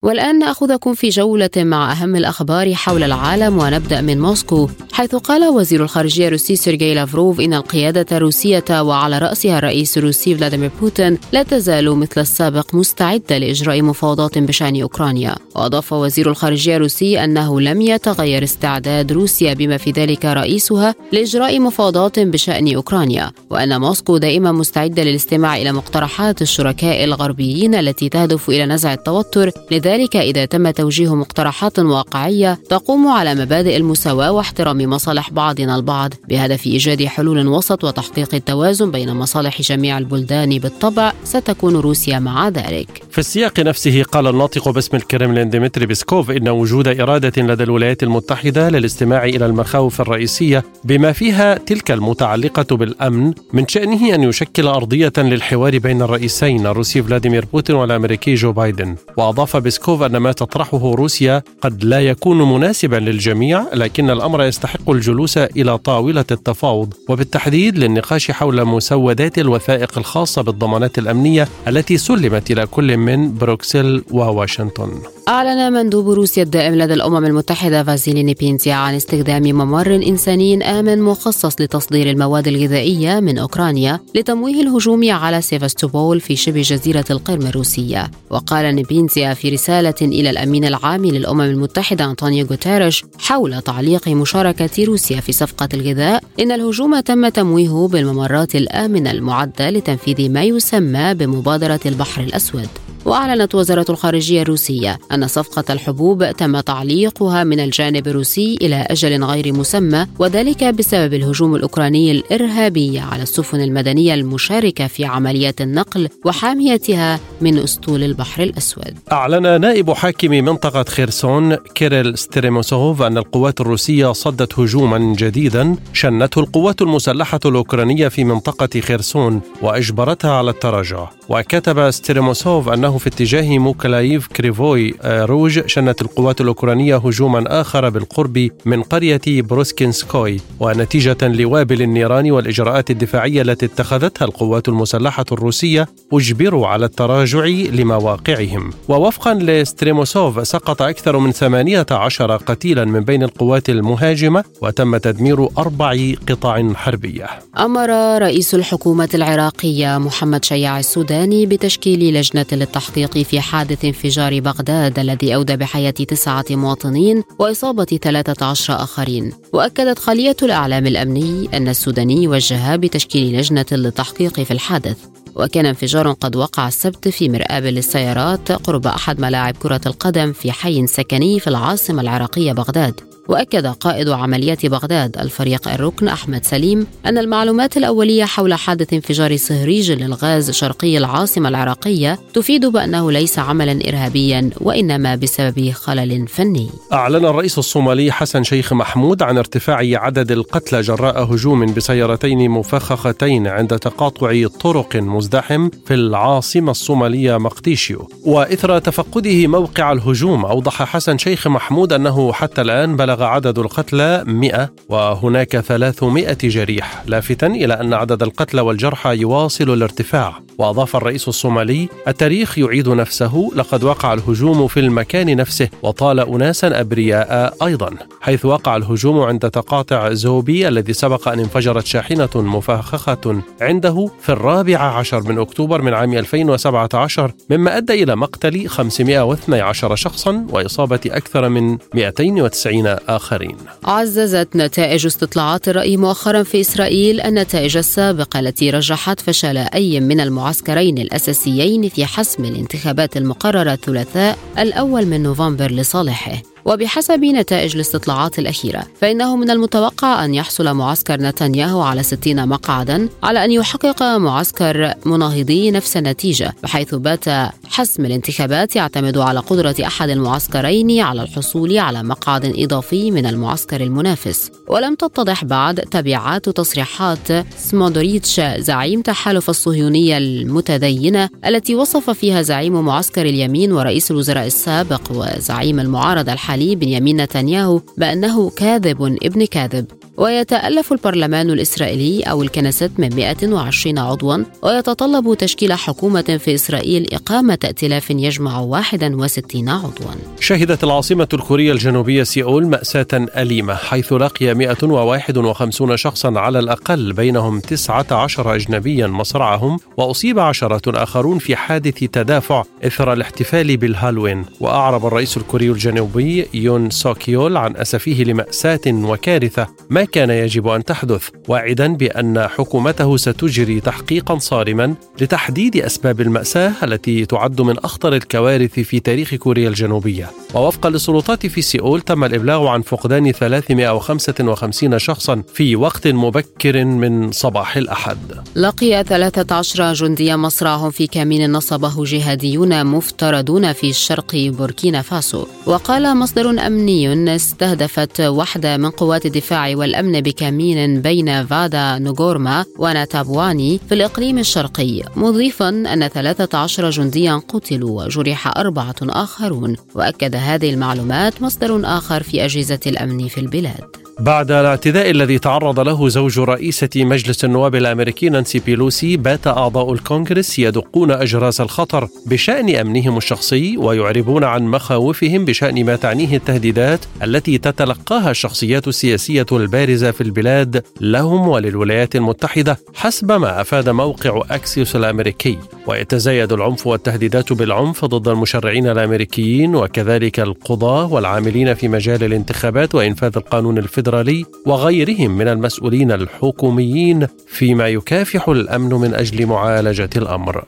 والآن نأخذكم في جولة مع أهم الأخبار حول العالم ونبدأ من موسكو حيث قال وزير الخارجية الروسي سيرجي لافروف إن القيادة الروسية وعلى رأسها الرئيس الروسي فلاديمير بوتين لا تزال مثل السابق مستعدة لإجراء مفاوضات بشأن أوكرانيا. وأضاف وزير الخارجية الروسي أنه لم يتغير استعداد روسيا بما في ذلك رئيسها لإجراء مفاوضات بشأن أوكرانيا وأن موسكو دائما مستعدة للاستماع إلى مقترحات الشركاء الغربيين التي تهدف إلى نزع التوتر لذلك إذا تم توجيه مقترحات واقعية تقوم على مبادئ المساواة واحترام مصالح بعضنا البعض بهدف إيجاد حلول وسط وتحقيق التوازن بين مصالح جميع البلدان بالطبع ستكون روسيا مع ذلك. في السياق نفسه قال الناطق باسم الكرملين ديمتري بيسكوف إن وجود إرادة لدى الولايات المتحدة للاستماع إلى المخاوف الرئيسية بما فيها تلك المتعلقة بالأمن من شأنه أن يشكل أرضية للحوار بين الرئيسين الروسي فلاديمير بوتين والأمريكي جو بايدن. وأضاف بيسكوف أن ما تطرحه روسيا قد لا يكون مناسبا للجميع لكن الأمر يستحق الجلوس إلى طاولة التفاوض. وبالتحديد للنقاش حول مسودات الوثائق الخاصة بالضمانات الأمنية التي سلمت إلى كل من بروكسل وواشنطن. أعلن مندوب روسيا الدائم لدى الأمم المتحدة فازيلي نيبينزيا عن استخدام ممر إنساني آمن مخصص لتصدير المواد الغذائية من أوكرانيا لتمويه الهجوم على سيفاستوبول في شبه جزيرة القرم الروسية. وقال نيبينزيا في رسالة إلى الأمين العام للأمم المتحدة أنطونيو غوتيريش حول تعليق مشاركة روسيا في صفقة الغذاء. إن الهجوم تم تمويهه بالممرات الآمنة المعدة لتنفيذ ما يسمى بمبادرة البحر الأسود. وأعلنت وزارة الخارجية الروسية أن صفقة الحبوب تم تعليقها من الجانب الروسي إلى أجل غير مسمى وذلك بسبب الهجوم الأوكراني الإرهابي على السفن المدنية المشاركة في عمليات النقل وحاميتها من أسطول البحر الأسود. أعلن نائب حاكم منطقة خيرسون كيريل ستريموسوف أن القوات الروسية صدت هجوما جديدا شنته القوات المسلحة الأوكرانية في منطقة خيرسون وأجبرتها على التراجع. وكتب ستريموسوف أنه في اتجاه ميكولايف كريفوي آه، روج شنت القوات الأوكرانية هجوما آخر بالقرب من قرية بروسكينسكوي ونتيجة لوابل النيران والإجراءات الدفاعية التي اتخذتها القوات المسلحة الروسية أجبروا على التراجع لمواقعهم. ووفقا لستريموسوف سقط أكثر من 18 قتيلا من بين القوات المهاجمة وتم تدمير أربع قطع حربية. أمر رئيس الحكومة العراقية محمد شياع السوداني بتشكيل لجنة للتحقيق في حادث انفجار بغداد الذي أودى بحياة تسعة مواطنين وإصابة 13 آخرين. وأكدت خلية الإعلام الأمني أن السوداني وجه بتشكيل لجنة للتحقيق في الحادث. وكان انفجار قد وقع السبت في مرآب للسيارات قرب أحد ملاعب كرة القدم في حي سكني في العاصمة العراقية بغداد. وأكد قائد عمليات بغداد الفريق الركن أحمد سليم أن المعلومات الأولية حول حادث انفجار صهريج للغاز شرقي العاصمة العراقية تفيد بأنه ليس عملا ارهابيا وإنما بسبب خلل فني. أعلن الرئيس الصومالي حسن شيخ محمود عن ارتفاع عدد القتلى جراء هجوم بسيارتين مفخختين عند تقاطع طرق مزدحم في العاصمة الصومالية مقديشيو وإثر تفقده موقع الهجوم أوضح حسن شيخ محمود أنه حتى الآن بلغ بلغ عدد القتلى 100 وهناك 300 جريح لافتا إلى أن عدد القتلى والجرحى يواصل الارتفاع. وأضاف الرئيس الصومالي التاريخ يعيد نفسه لقد وقع الهجوم في المكان نفسه وطال أناسا أبرياء أيضا. حيث وقع الهجوم عند تقاطع زوبي الذي سبق أن انفجرت شاحنة مفخخة عنده في الرابع عشر من أكتوبر من عام 2017 مما أدى إلى مقتل 512 شخصا وإصابة أكثر من 290 آخرين عززت نتائج استطلاعات الرأي مؤخرا في إسرائيل. النتائج السابقة التي رجحت فشل أي من المعسكرين الأساسيين في حسم الانتخابات المقررة الثلاثاء الأول من نوفمبر لصالحه. وبحسب نتائج الاستطلاعات الأخيرة فإنه من المتوقع أن يحصل معسكر نتنياهو على 60 مقعدا على أن يحقق معسكر مناهضي نفس النتيجة بحيث بات حسم الانتخابات يعتمد على قدرة أحد المعسكرين على الحصول على مقعد إضافي من المعسكر المنافس. ولم تتضح بعد تبعات تصريحات سمودريتش زعيم تحالف الصهيونية المتدينة التي وصف فيها زعيم معسكر اليمين ورئيس الوزراء السابق وزعيم المعارضة الحالي الحالي بنيامين نتنياهو بأنه كاذب ابن كاذب. ويتألف البرلمان الإسرائيلي أو الكنيست من 120 عضوا ويتطلب تشكيل حكومة في إسرائيل إقامة ائتلاف يجمع 61 عضوا. شهدت العاصمة الكورية الجنوبية سيئول مأساة أليمة حيث لقي 151 شخصا على الأقل بينهم 19 أجنبيا مصرعهم وأصيب عشرة آخرون في حادث تدافع إثر الاحتفال بالهالوين. وأعرب الرئيس الكوري الجنوبي يون سوك يول عن أسفه لمأساة وكارثة ما كان يجب أن تحدث واعدا بأن حكومته ستجري تحقيقا صارما لتحديد أسباب المأساة التي تعد من أخطر الكوارث في تاريخ كوريا الجنوبية. ووفقا للسلطات في سيول تم الإبلاغ عن فقدان 355 شخصا في وقت مبكر من صباح الأحد. لقي 13 جنديا مصرعهم في كمين نصبه جهاديون مفترضون في شرق بوركينا فاسو. وقال مصدر أمني استهدفت وحدة من قوات الدفاع والأمن بكمين بين فادا نوغورما وناتابواني في الإقليم الشرقي مضيفا أن 13 جنديا قتلوا وجرح أربعة آخرون وأكد هذه المعلومات مصدر آخر في أجهزة الأمن في البلاد. بعد الاعتداء الذي تعرض له زوج رئيسة مجلس النواب الأمريكي نانسي بيلوسي بات أعضاء الكونغرس يدقون أجراس الخطر بشأن أمنهم الشخصي ويعربون عن مخاوفهم بشأن ما تعنيه التهديدات التي تتلقاها الشخصيات السياسية البارزة في البلاد لهم وللولايات المتحدة حسب ما أفاد موقع أكسيوس الأمريكي. ويتزايد العنف والتهديدات بالعنف ضد المشرعين الأمريكيين وكذلك القضاة والعاملين في مجال الانتخابات وإنفاذ القانون الفيدرالي الفيدرالي وغيرهم من المسؤولين الحكوميين فيما يكافح الأمن من أجل معالجة الأمر.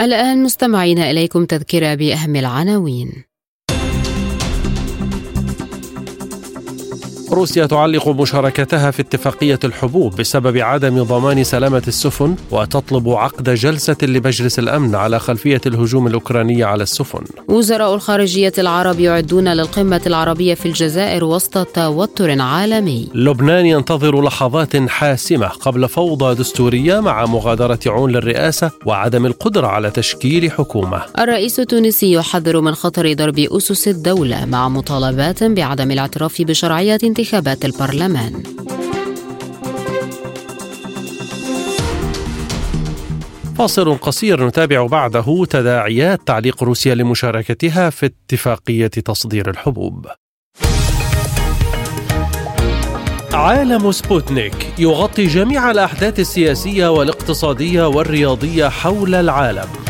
الآن مستمعين إليكم تذكرة بأهم العناوين. روسيا تعلق مشاركتها في اتفاقية الحبوب بسبب عدم ضمان سلامة السفن وتطلب عقد جلسة لمجلس الأمن على خلفية الهجوم الأوكراني على السفن. وزراء الخارجية العرب يعدون للقمة العربية في الجزائر وسط توتر عالمي. لبنان ينتظر لحظات حاسمة قبل فوضى دستورية مع مغادرة عون للرئاسة وعدم القدرة على تشكيل حكومة. الرئيس التونسي يحذر من خطر ضرب أسس الدولة مع مطالبات بعدم الاعتراف بشرعية انتخابات البرلمان فاصل قصير نتابع بعده تداعيات تعليق روسيا لمشاركتها في اتفاقية تصدير الحبوب. عالم سبوتنيك يغطي جميع الأحداث السياسية والاقتصادية والرياضية حول العالم.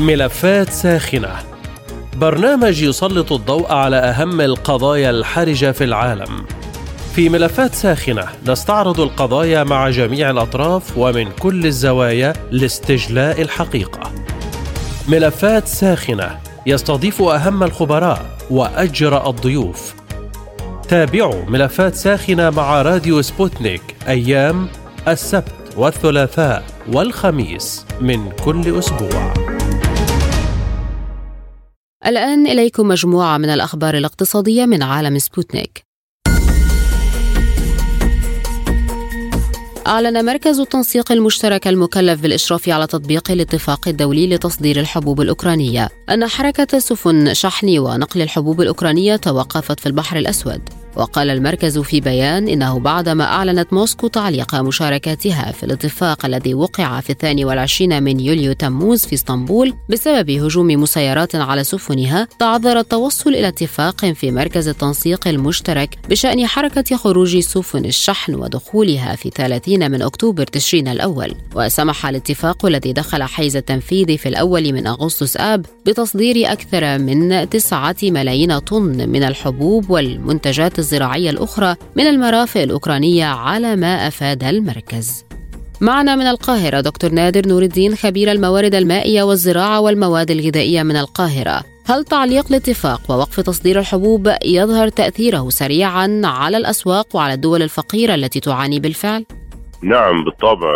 ملفات ساخنة برنامج يسلط الضوء على أهم القضايا الحرجة في العالم في ملفات ساخنة نستعرض القضايا مع جميع الأطراف ومن كل الزوايا لاستجلاء الحقيقة. ملفات ساخنة يستضيف أهم الخبراء وأجرأ الضيوف. تابعوا ملفات ساخنة مع راديو سبوتنيك أيام السبت والثلاثاء والخميس من كل أسبوع. الآن إليكم مجموعة من الأخبار الاقتصادية من عالم سبوتنيك. أعلن مركز التنسيق المشترك المكلف بالإشراف على تطبيق الاتفاق الدولي لتصدير الحبوب الأوكرانية أن حركة سفن شحن ونقل الحبوب الأوكرانية توقفت في البحر الأسود وقال المركز في بيان إنه بعدما أعلنت موسكو تعليق مشاركتها في الاتفاق الذي وقع في الثاني والعشرين من يوليو تموز في إسطنبول بسبب هجوم مسيرات على سفنها تعذر التوصل إلى اتفاق في مركز التنسيق المشترك بشأن حركة خروج سفن الشحن ودخولها في 30 من أكتوبر تشرين الأول. وسمح الاتفاق الذي دخل حيز التنفيذ في الأول من أغسطس آب بتصدير أكثر من 9 ملايين طن من الحبوب والمنتجات الزراعية الأخرى من المرافق الأوكرانية على ما أفاد المركز معنا من القاهرة دكتور نادر نور الدين خبير الموارد المائية والزراعة والمواد الغذائية من القاهرة هل تعليق الاتفاق ووقف تصدير الحبوب يظهر تأثيره سريعا على الأسواق وعلى الدول الفقيرة التي تعاني بالفعل؟ نعم بالطبع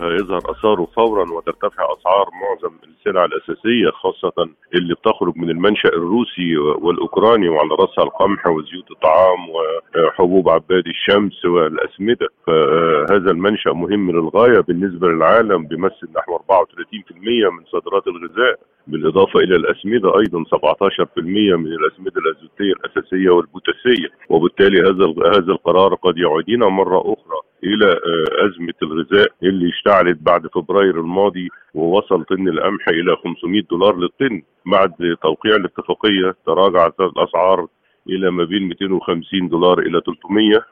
هيظهر آثاره فورا وترتفع أسعار معظم السلع الأساسية خاصة اللي بتخرج من المنشأ الروسي والأوكراني وعلى رأسها القمح وزيوت الطعام وحبوب عباد الشمس والأسمدة. فهذا المنشأ مهم للغاية بالنسبة للعالم بيمثل نحو 34% من صادرات الغذاء. بالإضافة إلى الأسمدة أيضا 17% من الأسمدة الأزوتية الأساسية والبوتاسية. وبالتالي هذا هذا القرار قد يعيدنا مرة أخرى إلى أزمة الغذاء اللي اشتعلت بعد فبراير الماضي ووصل طن القمح إلى 500 دولار للطن. بعد توقيع الاتفاقية تراجعت الاسعار إلى ما بين 250 دولار إلى 300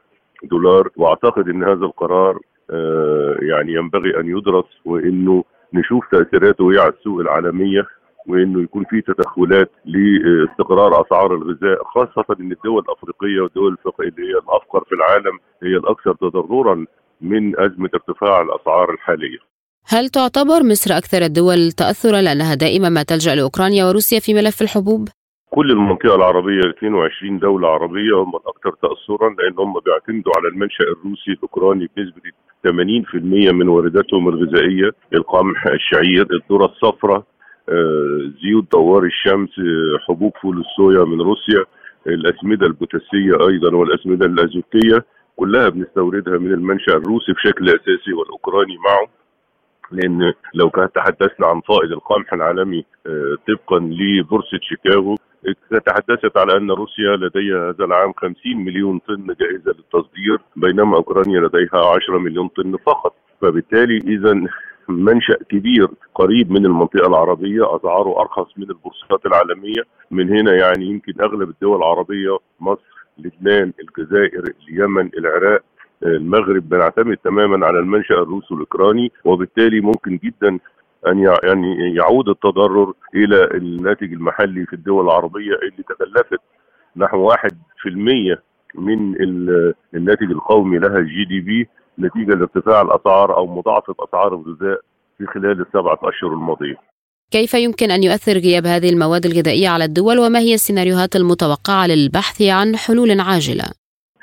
دولار. وأعتقد إن هذا القرار يعني ينبغي أن يدرس وإنه نشوف تأثيراته على السوق العالمية. وإنه يكون في تدخلات لاستقرار أسعار الغذاء خاصة إن الدول الأفريقية والدول اللي هي الأفقر في العالم هي الأكثر تضررا من أزمة ارتفاع الأسعار الحالية. هل تعتبر مصر أكثر الدول تاثرا لأنها دائما ما تلجأ لأوكرانيا وروسيا في ملف الحبوب؟ كل المنطقة العربية 22 دولة عربية هم الأكثر تاثرا لأن هم بيعتمدوا على المنشأ الروسي الأوكراني بنسبة 80% من وارداتهم الغذائية القمح، الشعير، الذرة الصفراء، زيوت دوار الشمس حبوب فول الصويا من روسيا الأسمدة البوتاسية أيضا والأسمدة الازوتيه كلها بنستوردها من المنشأ الروسي بشكل أساسي والأوكراني معه. لأن لو كانت تحدثنا عن فائض القمح العالمي طبقا لبورصة شيكاغو تحدثت على أن روسيا لديها هذا العام 50 مليون طن جاهزه للتصدير بينما أوكرانيا لديها 10 مليون طن فقط. فبالتالي إذا منشأ كبير قريب من المنطقة العربية أسعاره أرخص من البورصات العالمية. من هنا يعني يمكن أغلب الدول العربية مصر لبنان الجزائر اليمن العراق المغرب بنعتمد تماما على المنشأ الروسي والأوكراني. وبالتالي ممكن جدا أن يعني يعود التضرر إلى الناتج المحلي في الدول العربية اللي تكلفت نحو 1% من الناتج القومي لها ال GDP نتيجة لارتفاع الأسعار أو مضاعفة أسعار الغذاء في خلال السبعة أشهر الماضية. كيف يمكن أن يؤثر غياب هذه المواد الغذائية على الدول وما هي السيناريوهات المتوقعة للبحث عن حلول عاجلة؟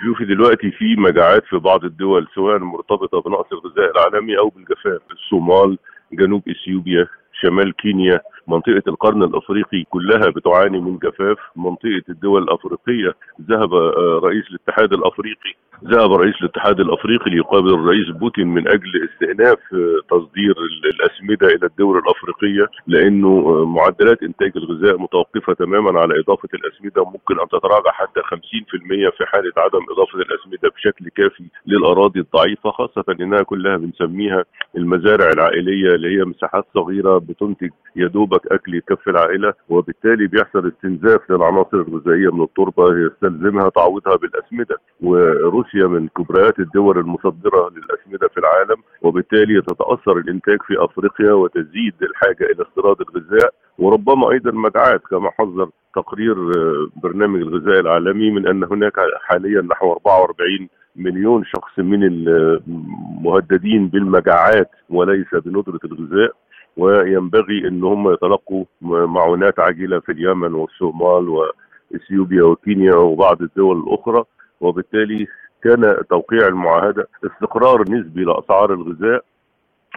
شوفي دلوقتي في مجاعات في بعض الدول سواء مرتبطة بنقص الغذاء العالمي أو بالجفاف، الصومال، جنوب إثيوبيا، شمال كينيا، منطقة القرن الأفريقي كلها بتعاني من جفاف. منطقة الدول الأفريقية ذهب آه، رئيس الاتحاد الأفريقي ذهب رئيس الاتحاد الأفريقي ليقابل الرئيس بوتين من أجل استئناف آه، تصدير الأسمدة إلى الدول الأفريقية لأنه آه، معدلات إنتاج الغذاء متوقفة تماما على إضافة الأسمدة. ممكن أن تتراجع حتى 50% في حالة عدم إضافة الأسمدة بشكل كافي للأراضي الضعيفة خاصة إنها كلها بنسميها المزارع العائلية اللي هي مساحات صغيرة بتنتج يدوب دوبك أكل يكفي العائلة وبالتالي بيحصل استنزاف للعناصر الغذائية من التربة يستلزمها تعويضها بالأسمدة وروسيا من كبريات الدول المصدرة للأسمدة في العالم وبالتالي تتأثر الإنتاج في أفريقيا وتزيد الحاجة إلى استيراد الغذاء وربما أيضا مجاعات كما حذر تقرير آه، برنامج الغذاء العالمي من أن هناك حاليا نحو 44 مليون شخص من المهددين بالمجاعات وليس بندرة الغذاء. وينبغي ان هم يتلقوا معونات عاجلة في اليمن والصومال وإثيوبيا وكينيا وبعض الدول الأخرى. وبالتالي كان توقيع المعاهدة استقرار نسبي لأسعار الغذاء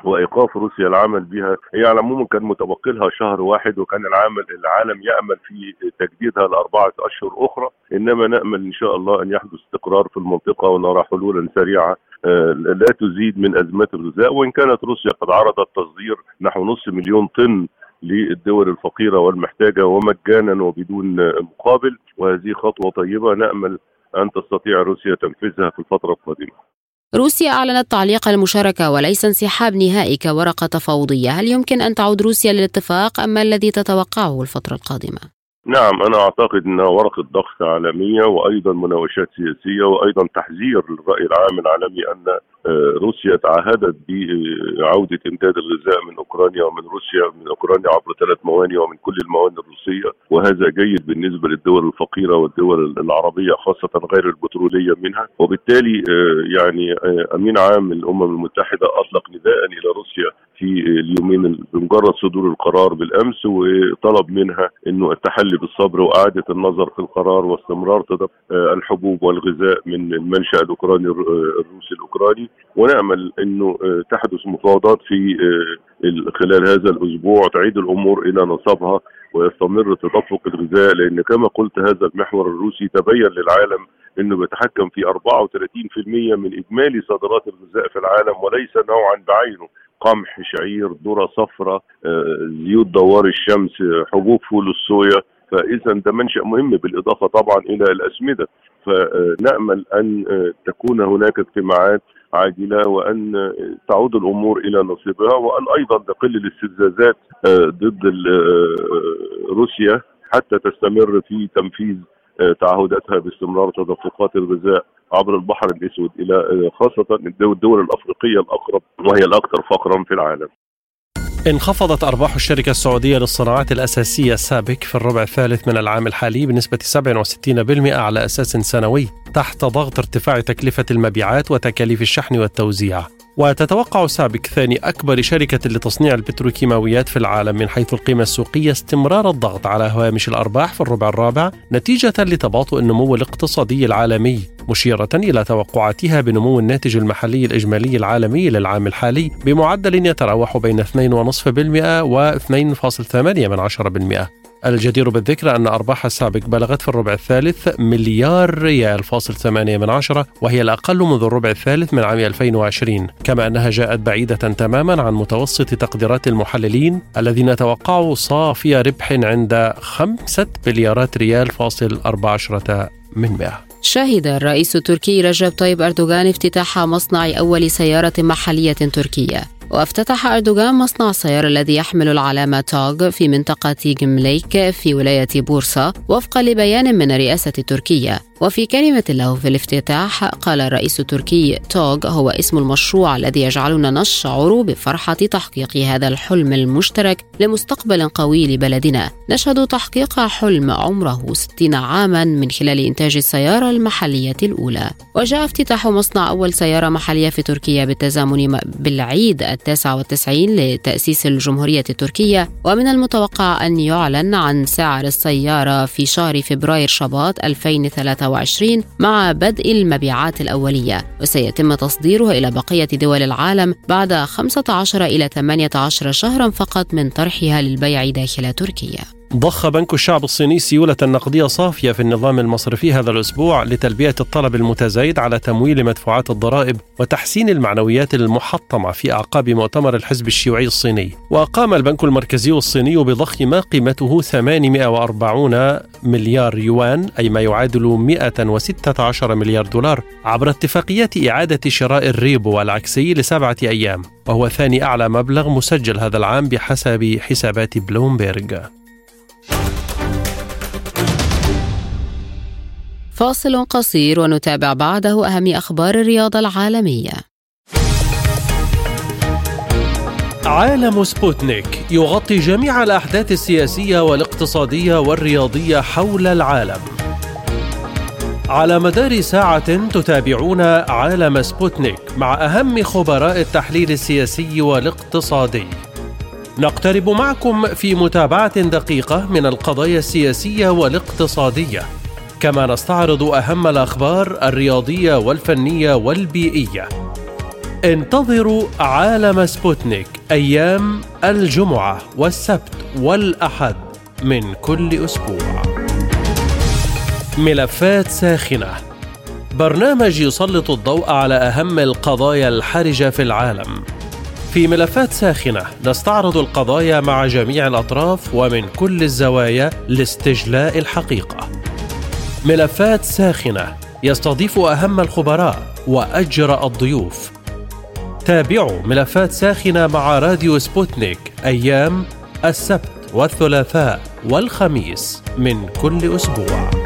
وإيقاف روسيا العمل بها هي على العموم كان متبقي لها شهر واحد وكان العمل العالم يأمل في تجديدها لأربعة أشهر أخرى إنما نأمل إن شاء الله أن يحدث استقرار في المنطقة ونرى حلولا سريعة آه، لا تزيد من ازمات الغذاء وإن كانت روسيا قد عرضت تصدير نحو نصف مليون طن للدول الفقيرة والمحتاجة ومجانا وبدون مقابل وهذه خطوة طيبة نأمل أن تستطيع روسيا تنفيذها في الفترة القادمة. روسيا أعلنت تعليق المشاركة وليس انسحاب نهائي كورقة تفاوضية، هل يمكن أن تعود روسيا للاتفاق أم ما الذي تتوقعه الفترة القادمة؟ نعم أنا أعتقد أنها ورقة ضغط عالمية وأيضا مناوشات سياسية وأيضا تحذير للرأي العام العالمي أن آه، روسيا تعهدت بعودة إمداد الغذاء من أوكرانيا ومن روسيا من أوكرانيا عبر ثلاث موانئ ومن كل الموانئ الروسية وهذا جيد بالنسبة للدول الفقيرة والدول العربية خاصة غير البترولية منها. وبالتالي آه، يعني آه، أمين عام الأمم المتحدة أطلق نداء إلى روسيا في اليومين بمجرد صدور القرار بالأمس وطلب منها إنه التحلي بالصبر وإعادة النظر في القرار واستمرار تدفق الحبوب والغذاء من المنشأ الأوكراني الروسي الأوكراني. ونأمل إنه آه، تحدث مفاوضات في آه، خلال هذا الأسبوع تعيد الأمور إلى نصابها ويستمر تدفق الغذاء. لأن كما قلت هذا المحور الروسي تبين للعالم إنه بيتحكم في 34% من إجمالي صادرات الغذاء في العالم وليس نوعا بعينه. قمح شعير ذرة صفراء آه، زيوت دوار الشمس حبوب فول الصويا. فإذا ده منشأ مهم بالإضافة طبعا إلى الأسمدة. فنأمل أن تكون هناك اجتماعات عاجله وأن تعود الأمور إلى نصيبها. وأن أيضا تقل الاستفزازات آه، ضد آه، روسيا حتى تستمر في تنفيذ آه، تعهداتها باستمرار تدفقات الغذاء عبر البحر الأسود إلى خاصة الدول الأفريقية الأقرب وهي الأكثر فقرا في العالم. انخفضت أرباح الشركة السعودية للصناعات الأساسية سابك في الربع الثالث من العام الحالي بنسبة 67% على أساس سنوي تحت ضغط ارتفاع تكلفة المبيعات وتكاليف الشحن والتوزيع وتتوقع سابك ثاني أكبر شركة لتصنيع البتروكيماويات في العالم من حيث القيمة السوقية استمرار الضغط على هوامش الأرباح في الربع الرابع نتيجة لتباطؤ النمو الاقتصادي العالمي مشيرة إلى توقعاتها بنمو الناتج المحلي الإجمالي العالمي للعام الحالي بمعدل يتراوح بين 2.5% و 2.8% الجدير بالذكر أن أرباح السابق بلغت في الربع الثالث مليار ريال فاصل ثمانية من عشرة وهي الأقل منذ الربع الثالث من عام 2020 كما أنها جاءت بعيدة تماما عن متوسط تقديرات المحللين الذين توقعوا صافي ربح عند خمسة مليارات ريال فاصل أربع عشرة من مئة. شهد الرئيس التركي رجب طيب أردوغان افتتاح مصنع أول سيارة محلية تركية. وافتتح أردوغان مصنع السيارة الذي يحمل العلامة توغ في منطقة جمليك في ولاية بورصة وفقا لبيان من الرئاسة التركية. وفي كلمة له في الافتتاح قال الرئيس التركي توغ هو اسم المشروع الذي يجعلنا نشعر بفرحة تحقيق هذا الحلم المشترك لمستقبل قوي لبلدنا. نشهد تحقيق حلم عمره 60 عاما من خلال إنتاج السيارة المحلية الأولى. وجاء افتتاح مصنع أول سيارة محلية في تركيا بالتزامن بالعيد التاسع والتسعين لتأسيس الجمهورية التركية. ومن المتوقع أن يعلن عن سعر السيارة في شهر فبراير شباط 2023 مع بدء المبيعات الأولية وسيتم تصديرها إلى بقية دول العالم بعد 15 إلى 18 شهرا فقط من طرحها للبيع داخل تركيا. ضخ بنك الشعب الصيني سيولة نقدية صافية في النظام المصرفي هذا الأسبوع لتلبية الطلب المتزايد على تمويل مدفوعات الضرائب وتحسين المعنويات المحطمة في أعقاب مؤتمر الحزب الشيوعي الصيني. وقام البنك المركزي الصيني بضخ ما قيمته 840 مليار يوان أي ما يعادل 116 مليار دولار عبر اتفاقيات إعادة شراء الريبو العكسي لسبعة أيام. وهو ثاني أعلى مبلغ مسجل هذا العام بحسب حسابات بلومبيرغ. فاصل قصير ونتابع بعده أهم أخبار الرياضة العالمية. عالم سبوتنيك يغطي جميع الأحداث السياسية والاقتصادية والرياضية حول العالم. على مدار ساعة تتابعون عالم سبوتنيك مع أهم خبراء التحليل السياسي والاقتصادي. نقترب معكم في متابعة دقيقة من القضايا السياسية والاقتصادية. كما نستعرض أهم الأخبار الرياضية والفنية والبيئية. انتظروا عالم سبوتنيك أيام الجمعة والسبت والأحد من كل أسبوع. ملفات ساخنة. برنامج يسلط الضوء على أهم القضايا الحرجة في العالم. في ملفات ساخنة نستعرض القضايا مع جميع الأطراف ومن كل الزوايا لاستجلاء الحقيقة. ملفات ساخنة يستضيف أهم الخبراء وأجرأ الضيوف. تابعوا ملفات ساخنة مع راديو سبوتنيك أيام السبت والثلاثاء والخميس من كل أسبوع.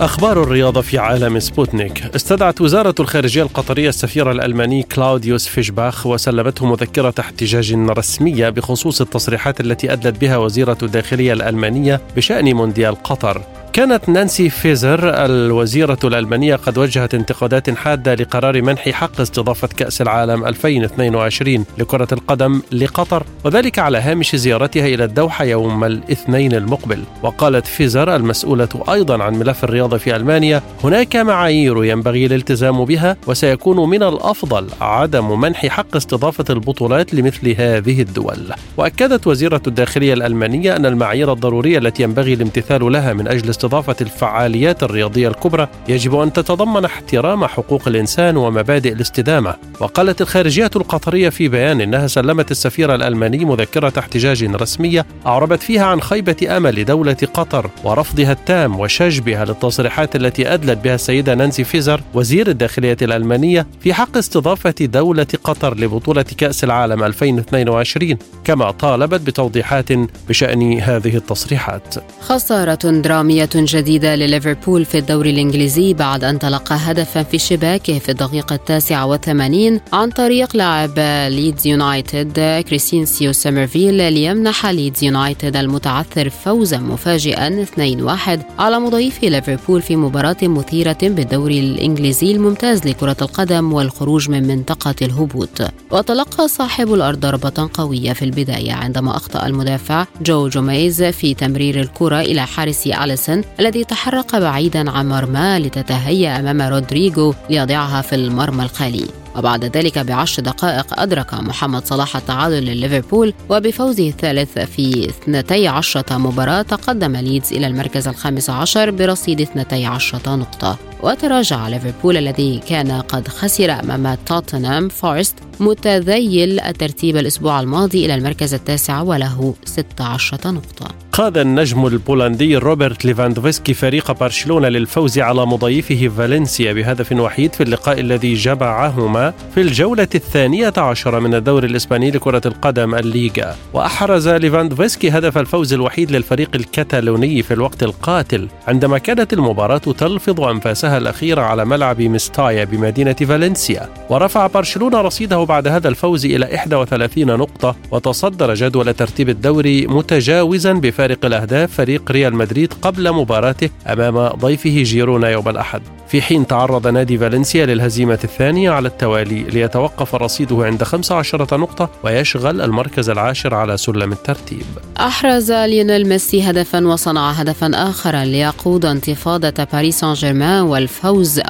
أخبار الرياضة في عالم سبوتنيك. استدعت وزارة الخارجية القطرية السفير الألماني كلاوديوس فيشباخ وسلمته مذكرة احتجاج رسمية بخصوص التصريحات التي أدلت بها وزيرة الداخلية الألمانية بشأن مونديال قطر. كانت نانسي فيزر الوزيرة الألمانية قد وجهت انتقادات حادة لقرار منح حق استضافة كأس العالم 2022 لكرة القدم لقطر وذلك على هامش زيارتها إلى الدوحة يوم الاثنين المقبل. وقالت فيزر المسؤولة أيضا عن ملف الرياضة في ألمانيا هناك معايير ينبغي الالتزام بها وسيكون من الأفضل عدم منح حق استضافة البطولات لمثل هذه الدول. وأكدت وزيرة الداخلية الألمانية أن المعايير الضرورية التي ينبغي الامتثال لها من أجل استضافة الفعاليات الرياضية الكبرى يجب أن تتضمن احترام حقوق الإنسان ومبادئ الاستدامة. وقالت الخارجية القطرية في بيان إنها سلمت السفير الألماني مذكرة احتجاج رسمية أعربت فيها عن خيبة أمل دولة قطر ورفضها التام وشجبها للتصريحات التي أدلت بها السيدة نانسي فيزر وزير الداخلية الألمانية في حق استضافة دولة قطر لبطولة كأس العالم 2022 كما طالبت بتوضيحات بشأن هذه التصريحات. خسارة درامية جديدة لليفربول في الدوري الإنجليزي بعد أن تلقى هدفا في شباكه في الدقيقة التاسعة والثمانين عن طريق لاعب ليدز يونايتد كريسينسيو سامرفيل ليمنح ليدز يونايتد المتعثر فوزا مفاجئا 2-1 على مضيفه ليفربول في مباراة مثيرة بالدوري الإنجليزي الممتاز لكرة القدم والخروج من منطقة الهبوط. وتلقى صاحب الأرض ضربة قوية في البداية عندما أخطأ المدافع جو جوميز في تمرير الكرة إلى حارسه أليسون الذي تحرك بعيدا عن مرماه لتتهيأ أمام رودريغو ليضعها في المرمى الخالي. وبعد ذلك بعشر دقائق أدرك محمد صلاح التعادل لليفربول وبفوزه الثالث في 12 مباراة تقدم ليدز إلى المركز الخامس عشر برصيد 12 نقطة. وتراجع ليفربول الذي كان قد خسر أمام نوتنغهام فورست متذيل الترتيب الأسبوع الماضي إلى المركز التاسع وله 16 نقطة. قاد النجم البولندي روبرت ليفاندوفسكي فريق برشلونة للفوز على مضيفه فالنسيا بهدف وحيد في اللقاء الذي جمعهما في الجولة الثانية عشر من الدوري الإسباني لكرة القدم الليغا. وأحرز ليفاندوفسكي هدف الفوز الوحيد للفريق الكتالوني في الوقت القاتل عندما كانت المباراة تلفظ أنفاسها الأخيرة على ملعب مستايا بمدينة فالنسيا ورفع برشلونة رصيده بعد هذا الفوز إلى 31 نقطة وتصدر جدول ترتيب الدوري متجاوزا بفارق الأهداف فريق ريال مدريد قبل مباراته أمام ضيفه جيرونا يوم الأحد. في حين تعرض نادي فالنسيا للهزيمة الثانية على التوالي ليتوقف رصيده عند 15 نقطة ويشغل المركز العاشر على سلم الترتيب. أحرز ليونيل ميسي هدفا وصنع هدفا آخر ليقود انتفاضة باريس سان جيرمان والفوز 4-3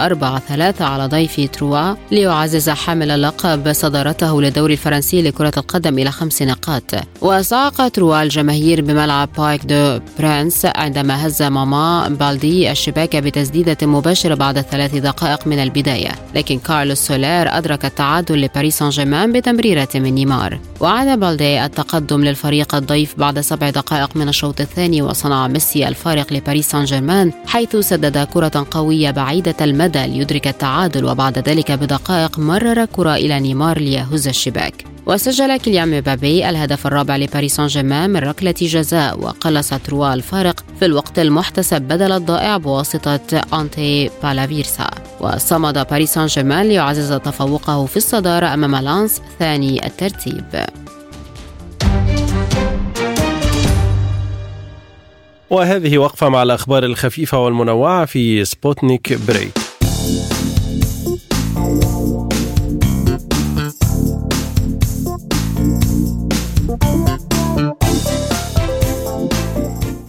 على ضيف تروا ليعزز حامل اللقب صدارته للدوري الفرنسي لكرة القدم إلى خمس نقاط. وصعق تروا الجماهير بملعب بارك دو برانس عندما هز ماما بالدي الشباك بتسديدة مباشرة بعد ثلاث دقائق من البداية. لكن كارلوس سولير أدرك التعادل لباريس سان جيرمان بتمريرة من نيمار. وأعاد بالدي التقدم للفريق الضيف بعد سبع دقائق من الشوط الثاني وصنع ميسي الفارق لباريس سان جيرمان حيث سدد كرة قوية بعيدة المدى ليدرك التعادل وبعد ذلك بدقائق مرر كرة إلى نيمار ليهز الشباك. وسجل كيليان مبابي الهدف الرابع لباريس سان جيرمان من ركلة جزاء وقلص تروا الفارق في الوقت المحتسب بدل الضائع بواسطة أنتي بالافيرسا وصمد باريس سان جيرمان ليعزز تفوقه في الصدارة أمام لانس ثاني الترتيب. وهذه وقفة مع الأخبار الخفيفة والمنوعة في سبوتنيك بريك.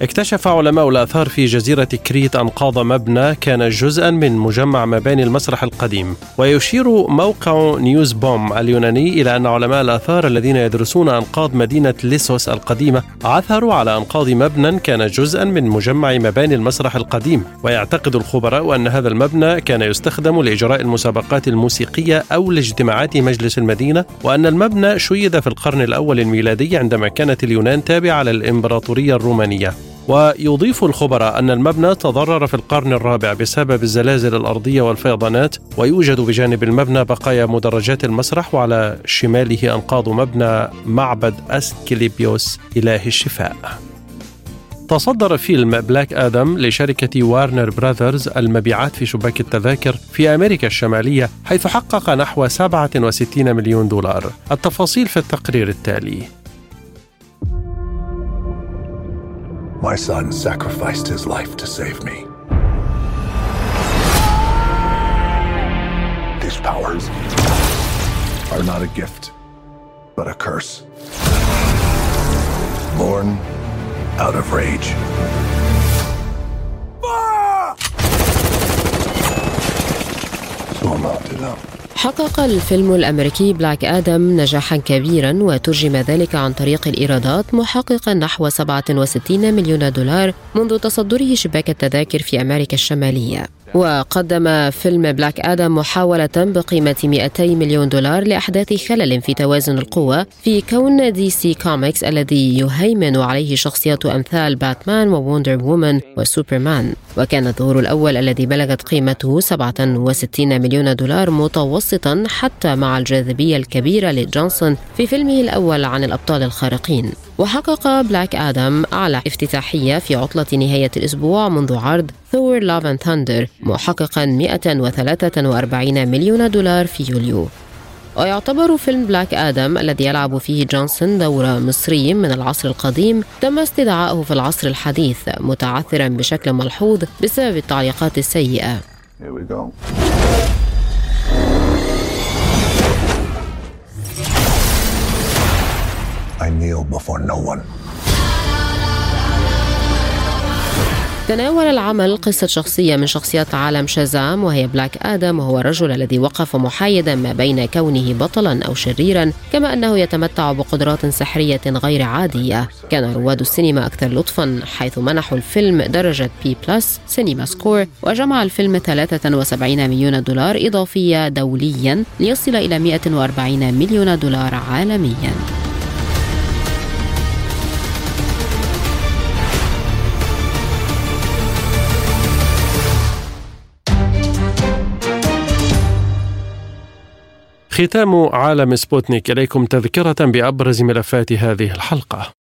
اكتشف علماء الآثار في جزيرة كريت أنقاض مبنى كان جزءا من مجمع مباني المسرح القديم. ويشير موقع نيوز بوم اليوناني إلى أن علماء الآثار الذين يدرسون أنقاض مدينة ليسوس القديمة عثروا على أنقاض مبنى كان جزءا من مجمع مباني المسرح القديم. ويعتقد الخبراء أن هذا المبنى كان يستخدم لإجراء المسابقات الموسيقية أو لاجتماعات مجلس المدينة وأن المبنى شيد في القرن الأول الميلادي عندما كانت اليونان تابعة للإمبراطورية الرومانية. ويضيف الخبراء أن المبنى تضرر في القرن الرابع بسبب الزلازل الأرضية والفيضانات ويوجد بجانب المبنى بقايا مدرجات المسرح وعلى شماله أنقاض مبنى معبد أسكليبيوس إله الشفاء. تصدر فيلم بلاك آدم لشركة وارنر براذرز المبيعات في شباك التذاكر في أمريكا الشمالية حيث حقق نحو 67 مليون دولار. التفاصيل في التقرير التالي. My son sacrificed his life to save me. These powers are not a gift, but a curse. Born out of rage. So out to know. حقق الفيلم الأمريكي بلاك آدم نجاحا كبيرا وترجم ذلك عن طريق الإيرادات محققا نحو 67 مليون دولار منذ تصدره شباك التذاكر في أمريكا الشمالية. وقدم فيلم بلاك آدم محاولة بقيمة 200 مليون دولار لإحداث خلل في توازن القوة في كون دي سي كوميكس الذي يهيمن عليه شخصيات أمثال باتمان ووندر وومن وسوبرمان. وكان الظهور الأول الذي بلغت قيمته 67 مليون دولار متوسطا حتى مع الجاذبية الكبيرة لجونسون في فيلمه الأول عن الأبطال الخارقين. وحقق بلاك آدم أعلى افتتاحية في عطلة نهاية الأسبوع منذ عرض Thor Love and Thunder محققا 143 مليون دولار في يوليو. ويعتبر فيلم بلاك آدم الذي يلعب فيه جونسون دور مصري من العصر القديم تم استدعائه في العصر الحديث متعثرا بشكل ملحوظ بسبب التعليقات السيئة. I kneel before no one. تناول العمل قصة شخصية من شخصيات عالم شازام وهي بلاك آدم وهو الرجل الذي وقف محايدا ما بين كونه بطلا أو شريرا كما أنه يتمتع بقدرات سحرية غير عادية كان رواد السينما أكثر لطفا حيث منحوا الفيلم درجة B plus CinemaScore وجمع الفيلم 73 مليون دولار إضافية دوليا ليصل إلى 140 مليون دولار عالميا ختام عالم سبوتنيك إليكم تذكرة بأبرز ملفات هذه الحلقة.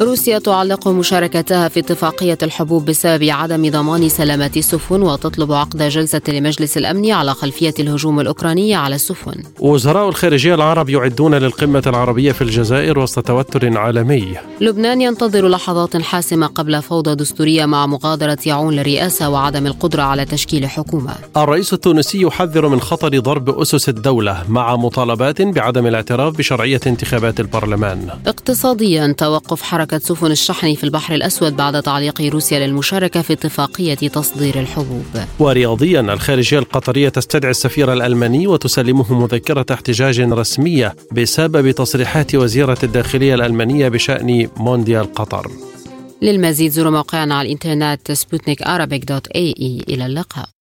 روسيا تعلق مشاركتها في اتفاقية الحبوب بسبب عدم ضمان سلامة السفن وتطلب عقد جلسة لمجلس الأمن على خلفية الهجوم الأوكراني على السفن. وزراء الخارجية العرب يعدون للقمة العربية في الجزائر وسط توتر عالمي. لبنان ينتظر لحظات حاسمة قبل فوضى دستورية مع مغادرة يعون للرئاسة وعدم القدرة على تشكيل حكومة. الرئيس التونسي يحذر من خطر ضرب أسس الدولة مع مطالبات بعدم الاعتراف بشرعية انتخابات البرلمان. اقتصاديا توقف حركة حركة سفن الشحن في البحر الأسود بعد تعليق روسيا للمشاركة في اتفاقية تصدير الحبوب. ورياضيا الخارجية القطرية تستدعي السفير الألماني وتسلمه مذكرة احتجاج رسمية بسبب تصريحات وزيرة الداخلية الألمانية بشأن مونديال قطر. للمزيد زوروا موقعنا على الإنترنت سبوتنيك إلى اللقاء.